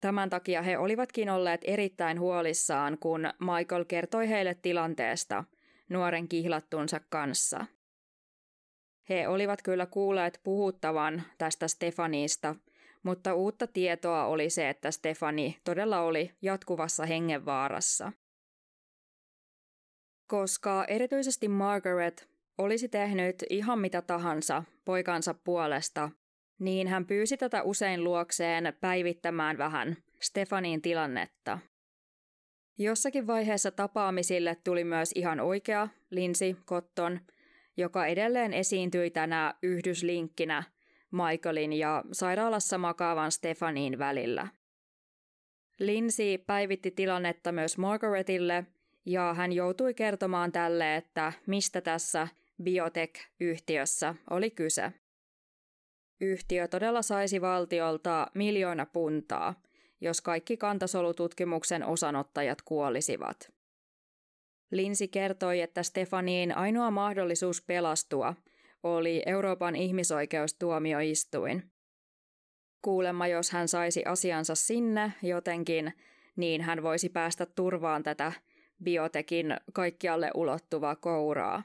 Speaker 1: Tämän takia he olivatkin olleet erittäin huolissaan, kun Michael kertoi heille tilanteesta nuoren kihlattunsa kanssa. He olivat kyllä kuulleet puhuttavan tästä Stefanista, mutta uutta tietoa oli se, että Stefani todella oli jatkuvassa hengenvaarassa. Koska erityisesti Margaret olisi tehnyt ihan mitä tahansa poikansa puolesta, niin hän pyysi tätä usein luokseen päivittämään vähän Stefanin tilannetta. Jossakin vaiheessa tapaamisille tuli myös ihan oikea Linsi Cotton, joka edelleen esiintyi tänä yhdyslinkkinä Michaelin ja sairaalassa makaavan Stefanin välillä. Linsi päivitti tilannetta myös Margaretille ja hän joutui kertomaan tälle, että mistä tässä biotech-yhtiössä oli kyse. Yhtiö todella saisi valtiolta miljoona puntaa, jos kaikki kantasolututkimuksen osanottajat kuolisivat. Linsi kertoi, että Stefaniin ainoa mahdollisuus pelastua oli Euroopan ihmisoikeustuomioistuin. Kuulemma, jos hän saisi asiansa sinne jotenkin, niin hän voisi päästä turvaan tätä biotekin kaikkialle ulottuvaa kouraa.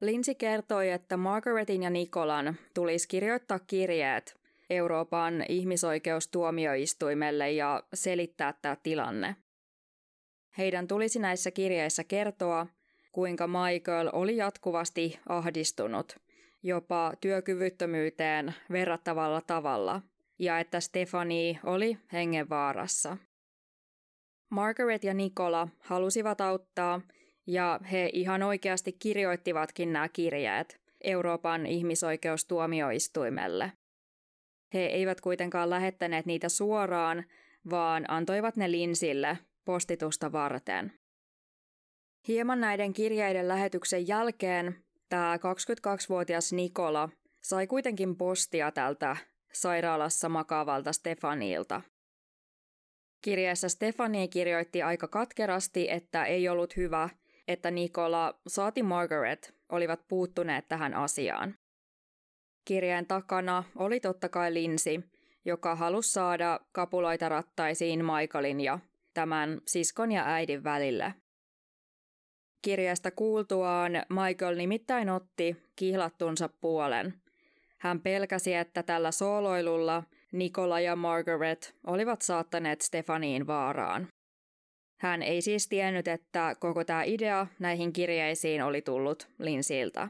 Speaker 1: Linsi kertoi, että Margaretin ja Nikolan tulisi kirjoittaa kirjeet Euroopan ihmisoikeustuomioistuimelle ja selittää tämä tilanne. Heidän tulisi näissä kirjeissä kertoa, kuinka Michael oli jatkuvasti ahdistunut, jopa työkyvyttömyyteen verrattavalla tavalla, ja että Stefani oli hengenvaarassa. Margaret ja Nikola halusivat auttaa, ja he ihan oikeasti kirjoittivatkin nämä kirjeet Euroopan ihmisoikeustuomioistuimelle. He eivät kuitenkaan lähettäneet niitä suoraan, vaan antoivat ne Linsille postitusta varten. Hieman näiden kirjeiden lähetyksen jälkeen tämä 22-vuotias Nikola sai kuitenkin postia tältä sairaalassa makaavalta Stefanilta. Kirjeessä Stefani kirjoitti aika katkerasti, että ei ollut hyvä, että Nikola saati Margaret olivat puuttuneet tähän asiaan. Kirjeen takana oli totta kai Linsi, joka halusi saada kapuloita rattaisiin Michaelin ja tämän siskon ja äidin välille. Kirjasta kuultuaan Michael nimittäin otti kihlattunsa puolen. Hän pelkäsi, että tällä sooloilulla Nikola ja Margaret olivat saattaneet Stefaniin vaaraan. Hän ei siis tiennyt, että koko tämä idea näihin kirjeisiin oli tullut Linsiltä.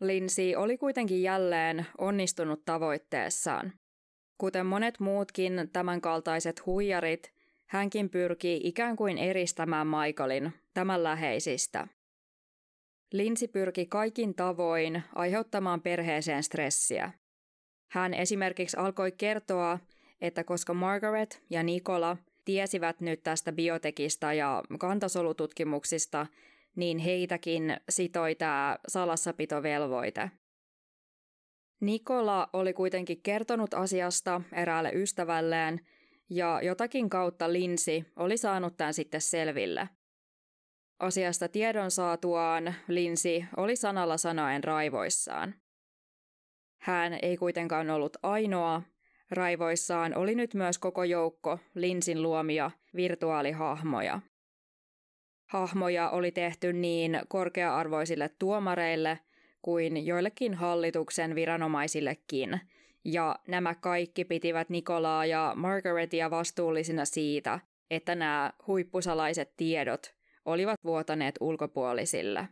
Speaker 1: Linsi oli kuitenkin jälleen onnistunut tavoitteessaan. Kuten monet muutkin tämänkaltaiset huijarit, hänkin pyrkii ikään kuin eristämään Michaelin tämän läheisistä. Linsi pyrki kaikin tavoin aiheuttamaan perheeseen stressiä. Hän esimerkiksi alkoi kertoa, että koska Margaret ja Nikola tiesivät nyt tästä biotekista ja kantasolututkimuksista, niin heitäkin sitoi tämä salassapitovelvoite. Nikola oli kuitenkin kertonut asiasta eräälle ystävälleen, ja jotakin kautta Linsi oli saanut tämän sitten selville. Asiasta tiedon saatuaan Linsi oli sanalla sanoen raivoissaan. Hän ei kuitenkaan ollut ainoa. Raivoissaan oli nyt myös koko joukko Linsin luomia virtuaalihahmoja. Hahmoja oli tehty niin korkea-arvoisille tuomareille kuin joillekin hallituksen viranomaisillekin, ja nämä kaikki pitivät Nikolaa ja Margaretia vastuullisina siitä, että nämä huippusalaiset tiedot olivat vuotaneet ulkopuolisille.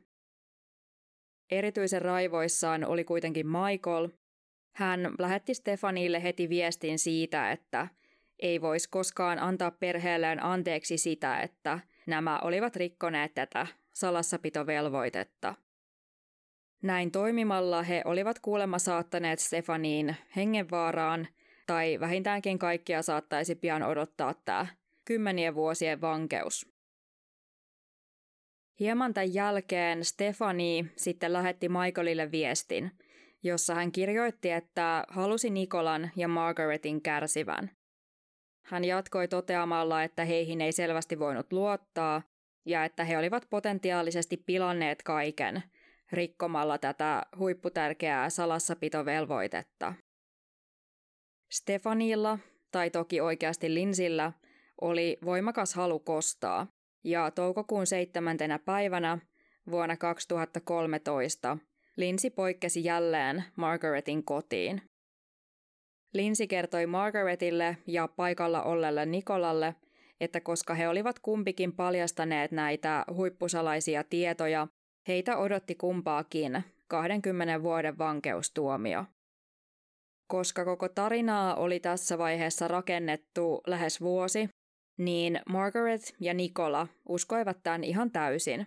Speaker 1: Erityisen raivoissaan oli kuitenkin Michael. Hän lähetti Stefanille heti viestin siitä, että ei voisi koskaan antaa perheelleen anteeksi sitä, että nämä olivat rikkoneet tätä salassapitovelvoitetta. Näin toimimalla he olivat kuulemma saattaneet Stefaniin hengenvaaraan, tai vähintäänkin kaikkia saattaisi pian odottaa tämä kymmenien vuosien vankeus. Hieman tämän jälkeen Stefani sitten lähetti Michaelille viestin, jossa hän kirjoitti, että halusi Nikolan ja Margaretin kärsivän. Hän jatkoi toteamalla, että heihin ei selvästi voinut luottaa ja että he olivat potentiaalisesti pilanneet kaiken rikkomalla tätä huipputärkeää salassapitovelvoitetta. Stefanilla, tai toki oikeasti Linsillä, oli voimakas halu kostaa, ja toukokuun seitsemäntenä päivänä vuonna 2013 Linsi poikkesi jälleen Margaretin kotiin. Linsi kertoi Margaretille ja paikalla ollelle Nikolalle, että koska he olivat kumpikin paljastaneet näitä huippusalaisia tietoja, heitä odotti kumpaakin 20 vuoden vankeustuomio. Koska koko tarinaa oli tässä vaiheessa rakennettu lähes vuosi, niin Margaret ja Nikola uskoivat tämän ihan täysin.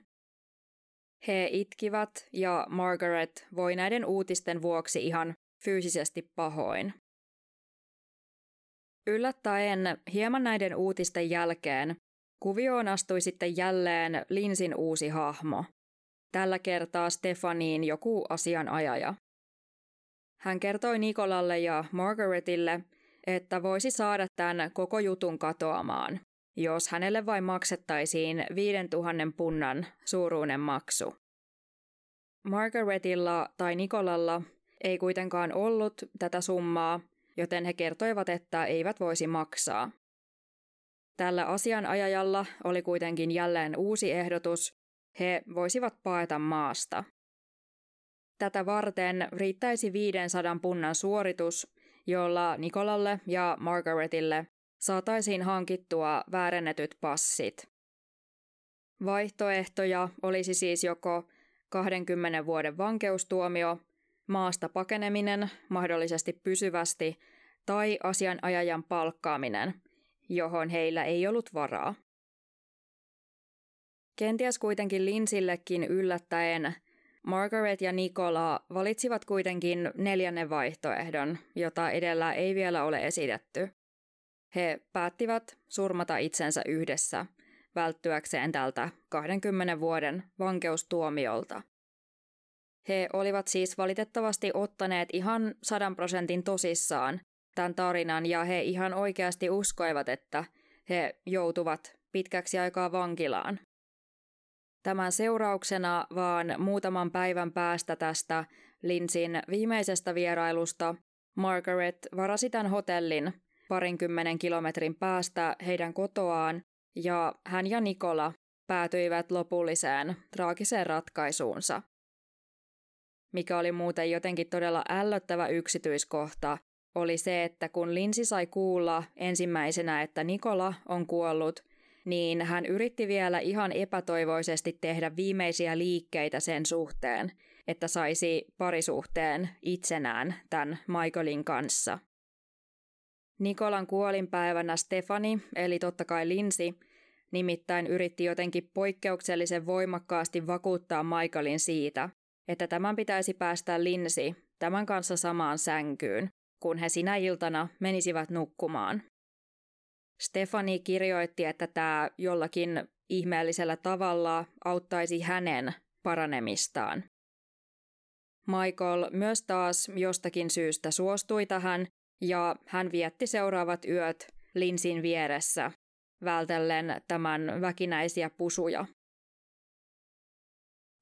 Speaker 1: He itkivät ja Margaret voi näiden uutisten vuoksi ihan fyysisesti pahoin. Yllättäen hieman näiden uutisten jälkeen kuvioon astui sitten jälleen Linsin uusi hahmo. Tällä kertaa Stefaniin joku asianajaja. Hän kertoi Nikolalle ja Margaretille, että voisi saada tämän koko jutun katoamaan, jos hänelle vain maksettaisiin 5000 punnan suuruinen maksu. Margaretilla tai Nikolalla ei kuitenkaan ollut tätä summaa, joten he kertoivat, että eivät voisi maksaa. Tällä asianajajalla oli kuitenkin jälleen uusi ehdotus, he voisivat paeta maasta. Tätä varten riittäisi 500 punnan suoritus, jolla Nikolalle ja Margaretille saataisiin hankittua väärennetyt passit. Vaihtoehtoja olisi siis joko 20 vuoden vankeustuomio, maasta pakeneminen, mahdollisesti pysyvästi, tai asianajajan palkkaaminen, johon heillä ei ollut varaa. Kenties kuitenkin Linsillekin yllättäen Margaret ja Nikola valitsivat kuitenkin neljännen vaihtoehdon, jota edellä ei vielä ole esitetty. He päättivät surmata itsensä yhdessä, välttyäkseen tältä 20 vuoden vankeustuomiolta. He olivat siis valitettavasti ottaneet ihan sadan prosentin tosissaan tämän tarinan ja he ihan oikeasti uskoivat, että he joutuvat pitkäksi aikaa vankilaan. Tämän seurauksena vaan muutaman päivän päästä tästä Linsin viimeisestä vierailusta Margaret varasi tämän hotellin parinkymmenen kilometrin päästä heidän kotoaan ja hän ja Nikola päätyivät lopulliseen traagiseen ratkaisuunsa. Mikä oli muuten jotenkin todella ällöttävä yksityiskohta, oli se, että kun Linsi sai kuulla ensimmäisenä, että Nikola on kuollut, niin hän yritti vielä ihan epätoivoisesti tehdä viimeisiä liikkeitä sen suhteen, että saisi parisuhteen itsenään tämän Michaelin kanssa. Nikolan kuolinpäivänä Stefani, eli totta kai Linsi, nimittäin yritti jotenkin poikkeuksellisen voimakkaasti vakuuttaa Michaelin siitä, että tämän pitäisi päästä Linsi tämän kanssa samaan sänkyyn, kun he sinä iltana menisivät nukkumaan. Stefani kirjoitti, että tämä jollakin ihmeellisellä tavalla auttaisi hänen paranemistaan. Michael myös taas jostakin syystä suostui tähän ja hän vietti seuraavat yöt Linsin vieressä, vältellen tämän väkinäisiä pusuja.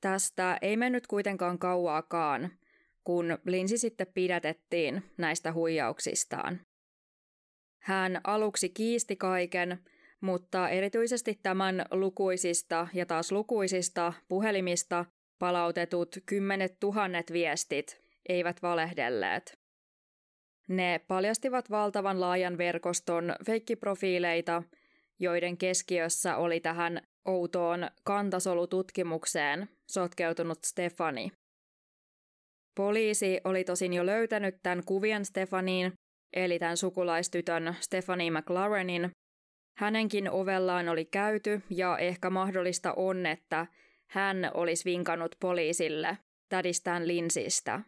Speaker 1: Tästä ei mennyt kuitenkaan kauaakaan, kun Linsi sitten pidätettiin näistä huijauksistaan. Hän aluksi kiisti kaiken, mutta erityisesti tämän lukuisista ja taas lukuisista puhelimista palautetut kymmenet tuhannet viestit eivät valehdelleet. Ne paljastivat valtavan laajan verkoston feikkiprofiileita, joiden keskiössä oli tähän outoon kantasolututkimukseen sotkeutunut Stefani. Poliisi oli tosin jo löytänyt tämän kuvien Stefaniin eli tämän sukulaistytön Stephanie McLarenin. Hänenkin ovellaan oli käyty ja ehkä mahdollista on, että hän olisi vinkannut poliisille tädistään Linsistä.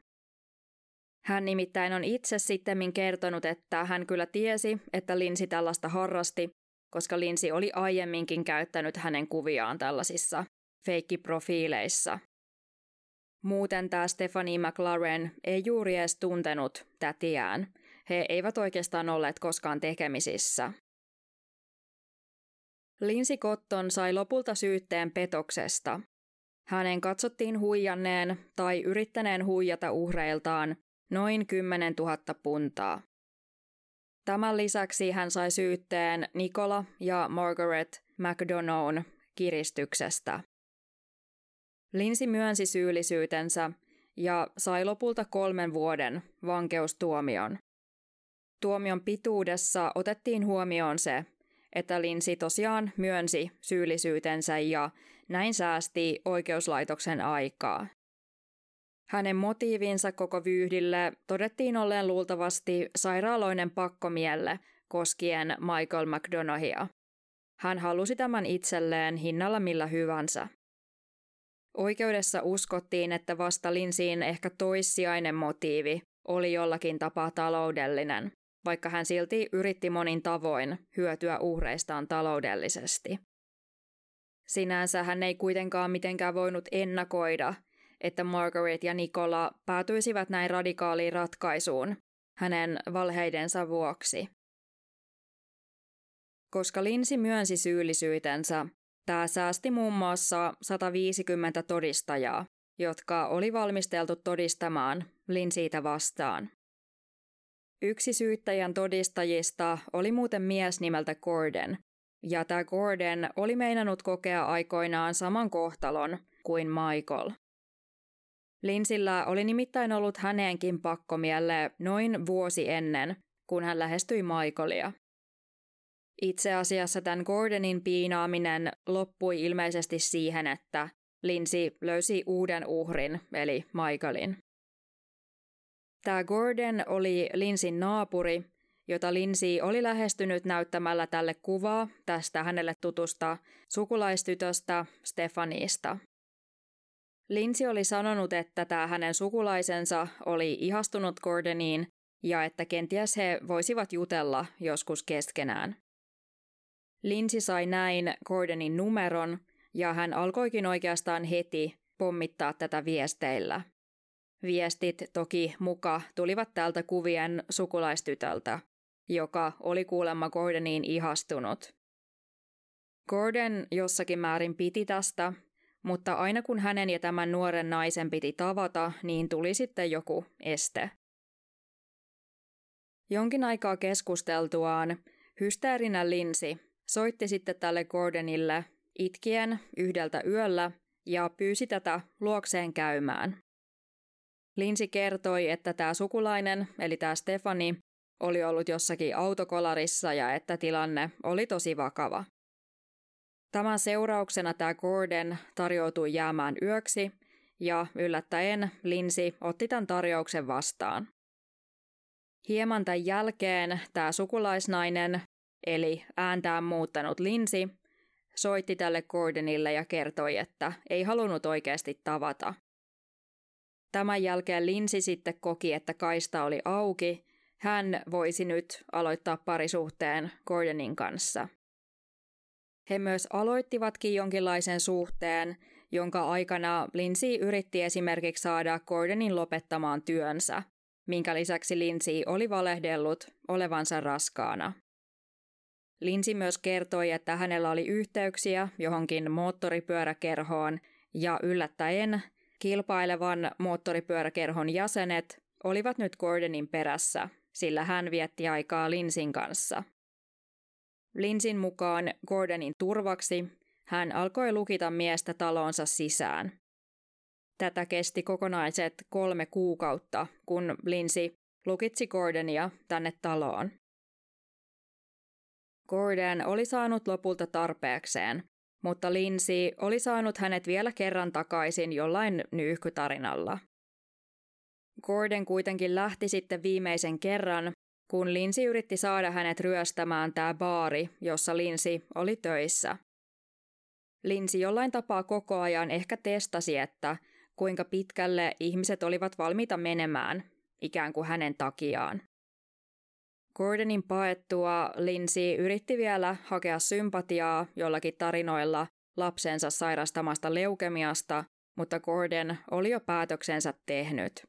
Speaker 1: Hän nimittäin on itse sittemmin kertonut, että hän kyllä tiesi, että Linsi tällaista harrasti, koska Linsi oli aiemminkin käyttänyt hänen kuviaan tällaisissa feikkiprofiileissa. Muuten tämä Stephanie McLaren ei juuri edes tuntenut tätiään, he eivät oikeastaan olleet koskaan tekemisissä. Linsi Cotton sai lopulta syytteen petoksesta. Hänen katsottiin huijanneen tai yrittäneen huijata uhreiltaan noin 10 000 puntaa. Tämän lisäksi hän sai syytteen Nikola ja Margaret McDonough kiristyksestä. Linsi myönsi syyllisyytensä ja sai lopulta kolmen vuoden vankeustuomion. Tuomion pituudessa otettiin huomioon se, että Linsi tosiaan myönsi syyllisyytensä ja näin säästi oikeuslaitoksen aikaa. Hänen motiivinsa koko vyyhdille todettiin olleen luultavasti sairaaloinen pakkomielle koskien Michael McDonaghia. Hän halusi tämän itselleen hinnalla millä hyvänsä. Oikeudessa uskottiin, että vasta Linsiin ehkä toissijainen motiivi oli jollakin tapaa taloudellinen vaikka hän silti yritti monin tavoin hyötyä uhreistaan taloudellisesti. Sinänsä hän ei kuitenkaan mitenkään voinut ennakoida, että Margaret ja Nikola päätyisivät näin radikaaliin ratkaisuun hänen valheidensa vuoksi. Koska Linsi myönsi syyllisyytensä, tämä säästi muun muassa 150 todistajaa, jotka oli valmisteltu todistamaan Linsiitä vastaan. Yksi syyttäjän todistajista oli muuten mies nimeltä Gordon, ja tämä Gordon oli meinannut kokea aikoinaan saman kohtalon kuin Michael. Linsillä oli nimittäin ollut häneenkin pakkomielle noin vuosi ennen, kun hän lähestyi Michaelia. Itse asiassa tämän Gordonin piinaaminen loppui ilmeisesti siihen, että Lindsay löysi uuden uhrin, eli Michaelin. Tämä Gordon oli Linsin naapuri, jota Lindsay oli lähestynyt näyttämällä tälle kuvaa tästä hänelle tutusta sukulaistytöstä Stefanista. Lindsay oli sanonut, että tämä hänen sukulaisensa oli ihastunut Gordoniin ja että kenties he voisivat jutella joskus keskenään. Lindsay sai näin Gordonin numeron ja hän alkoikin oikeastaan heti pommittaa tätä viesteillä. Viestit toki muka tulivat tältä kuvien sukulaistytöltä, joka oli kuulemma Gordoniin ihastunut. Gordon jossakin määrin piti tästä, mutta aina kun hänen ja tämän nuoren naisen piti tavata, niin tuli sitten joku este. Jonkin aikaa keskusteltuaan hysteerinen Linsi soitti sitten tälle Gordonille itkien yhdeltä yöllä ja pyysi tätä luokseen käymään. Linsi kertoi, että tämä sukulainen, eli tämä Stefani, oli ollut jossakin autokolarissa ja että tilanne oli tosi vakava. Tämän seurauksena tämä Gordon tarjoutui jäämään yöksi ja yllättäen Linsi otti tämän tarjouksen vastaan. Hieman tämän jälkeen tämä sukulaisnainen, eli ääntään muuttanut Linsi, soitti tälle Gordonille ja kertoi, että ei halunnut oikeasti tavata. Tämän jälkeen Linsi sitten koki, että kaista oli auki, hän voisi nyt aloittaa parisuhteen Gordonin kanssa. He myös aloittivatkin jonkinlaisen suhteen, jonka aikana Lindsay yritti esimerkiksi saada Gordonin lopettamaan työnsä, minkä lisäksi Lindsay oli valehdellut olevansa raskaana. Lindsay myös kertoi, että hänellä oli yhteyksiä johonkin moottoripyöräkerhoon ja yllättäen kilpailevan moottoripyöräkerhon jäsenet olivat nyt Gordonin perässä, sillä hän vietti aikaa Linsin kanssa. Linsin mukaan Gordonin turvaksi hän alkoi lukita miestä talonsa sisään. Tätä kesti kokonaiset kolme kuukautta, kun Linsi lukitsi Gordonia tänne taloon. Gordon oli saanut lopulta tarpeekseen, mutta Lindsay oli saanut hänet vielä kerran takaisin jollain nyyhkytarinalla. Gordon kuitenkin lähti sitten viimeisen kerran, kun Lindsay yritti saada hänet ryöstämään tämä baari, jossa Lindsay oli töissä. Lindsay jollain tapaa koko ajan ehkä testasi, että kuinka pitkälle ihmiset olivat valmiita menemään, ikään kuin hänen takiaan. Gordonin paettua Lindsay yritti vielä hakea sympatiaa jollakin tarinoilla lapsensa sairastamasta leukemiasta, mutta Gordon oli jo päätöksensä tehnyt.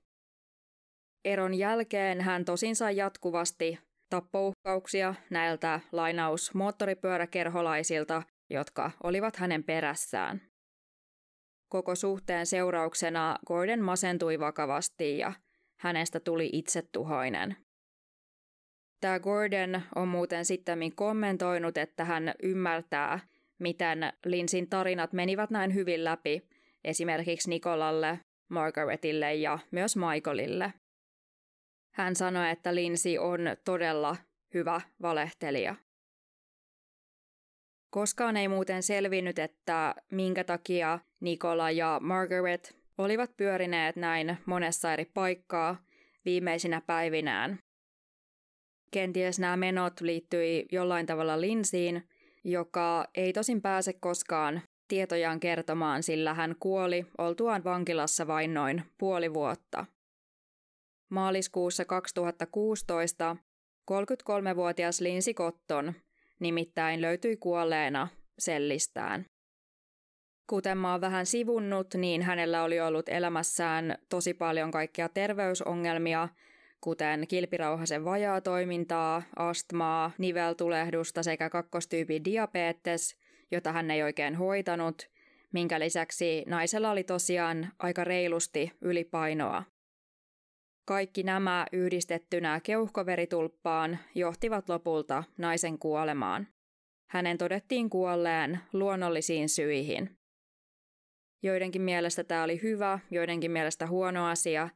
Speaker 1: Eron jälkeen hän tosin sai jatkuvasti tappouhkauksia näiltä lainaus moottoripyöräkerholaisilta, jotka olivat hänen perässään. Koko suhteen seurauksena Gordon masentui vakavasti ja hänestä tuli itsetuhoinen. Tämä Gordon on muuten sitten kommentoinut, että hän ymmärtää, miten Linsin tarinat menivät näin hyvin läpi esimerkiksi Nikolalle, Margaretille ja myös Michaelille. Hän sanoi, että Linsi on todella hyvä valehtelija. Koskaan ei muuten selvinnyt, että minkä takia Nikola ja Margaret olivat pyörineet näin monessa eri paikkaa viimeisinä päivinään Kenties nämä menot liittyi jollain tavalla Linsiin, joka ei tosin pääse koskaan tietojaan kertomaan, sillä hän kuoli oltuaan vankilassa vain noin puoli vuotta. Maaliskuussa 2016 33-vuotias Linsi Kotton nimittäin löytyi kuolleena sellistään. Kuten mä oon vähän sivunnut, niin hänellä oli ollut elämässään tosi paljon kaikkia terveysongelmia kuten kilpirauhasen vajaa toimintaa, astmaa, niveltulehdusta sekä kakkostyypin diabetes, jota hän ei oikein hoitanut, minkä lisäksi naisella oli tosiaan aika reilusti ylipainoa. Kaikki nämä yhdistettynä keuhkoveritulppaan johtivat lopulta naisen kuolemaan. Hänen todettiin kuolleen luonnollisiin syihin. Joidenkin mielestä tämä oli hyvä, joidenkin mielestä huono asia.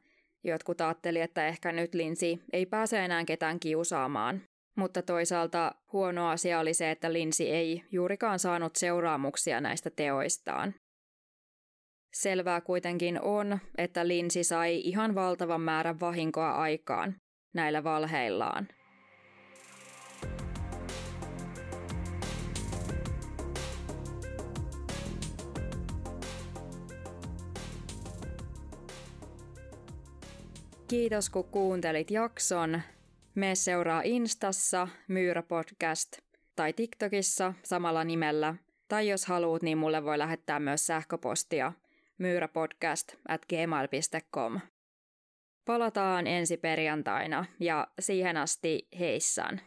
Speaker 1: Jotkut ajatteli, että ehkä nyt Linsi ei pääse enää ketään kiusaamaan. Mutta toisaalta huono asia oli se, että Linsi ei juurikaan saanut seuraamuksia näistä teoistaan. Selvää kuitenkin on, että Linsi sai ihan valtavan määrän vahinkoa aikaan näillä valheillaan. Kiitos kun kuuntelit jakson. Me seuraa Instassa Myyrä Podcast tai TikTokissa samalla nimellä. Tai jos haluat, niin mulle voi lähettää myös sähköpostia myyräpodcast at gmail.com. Palataan ensi perjantaina ja siihen asti heissan.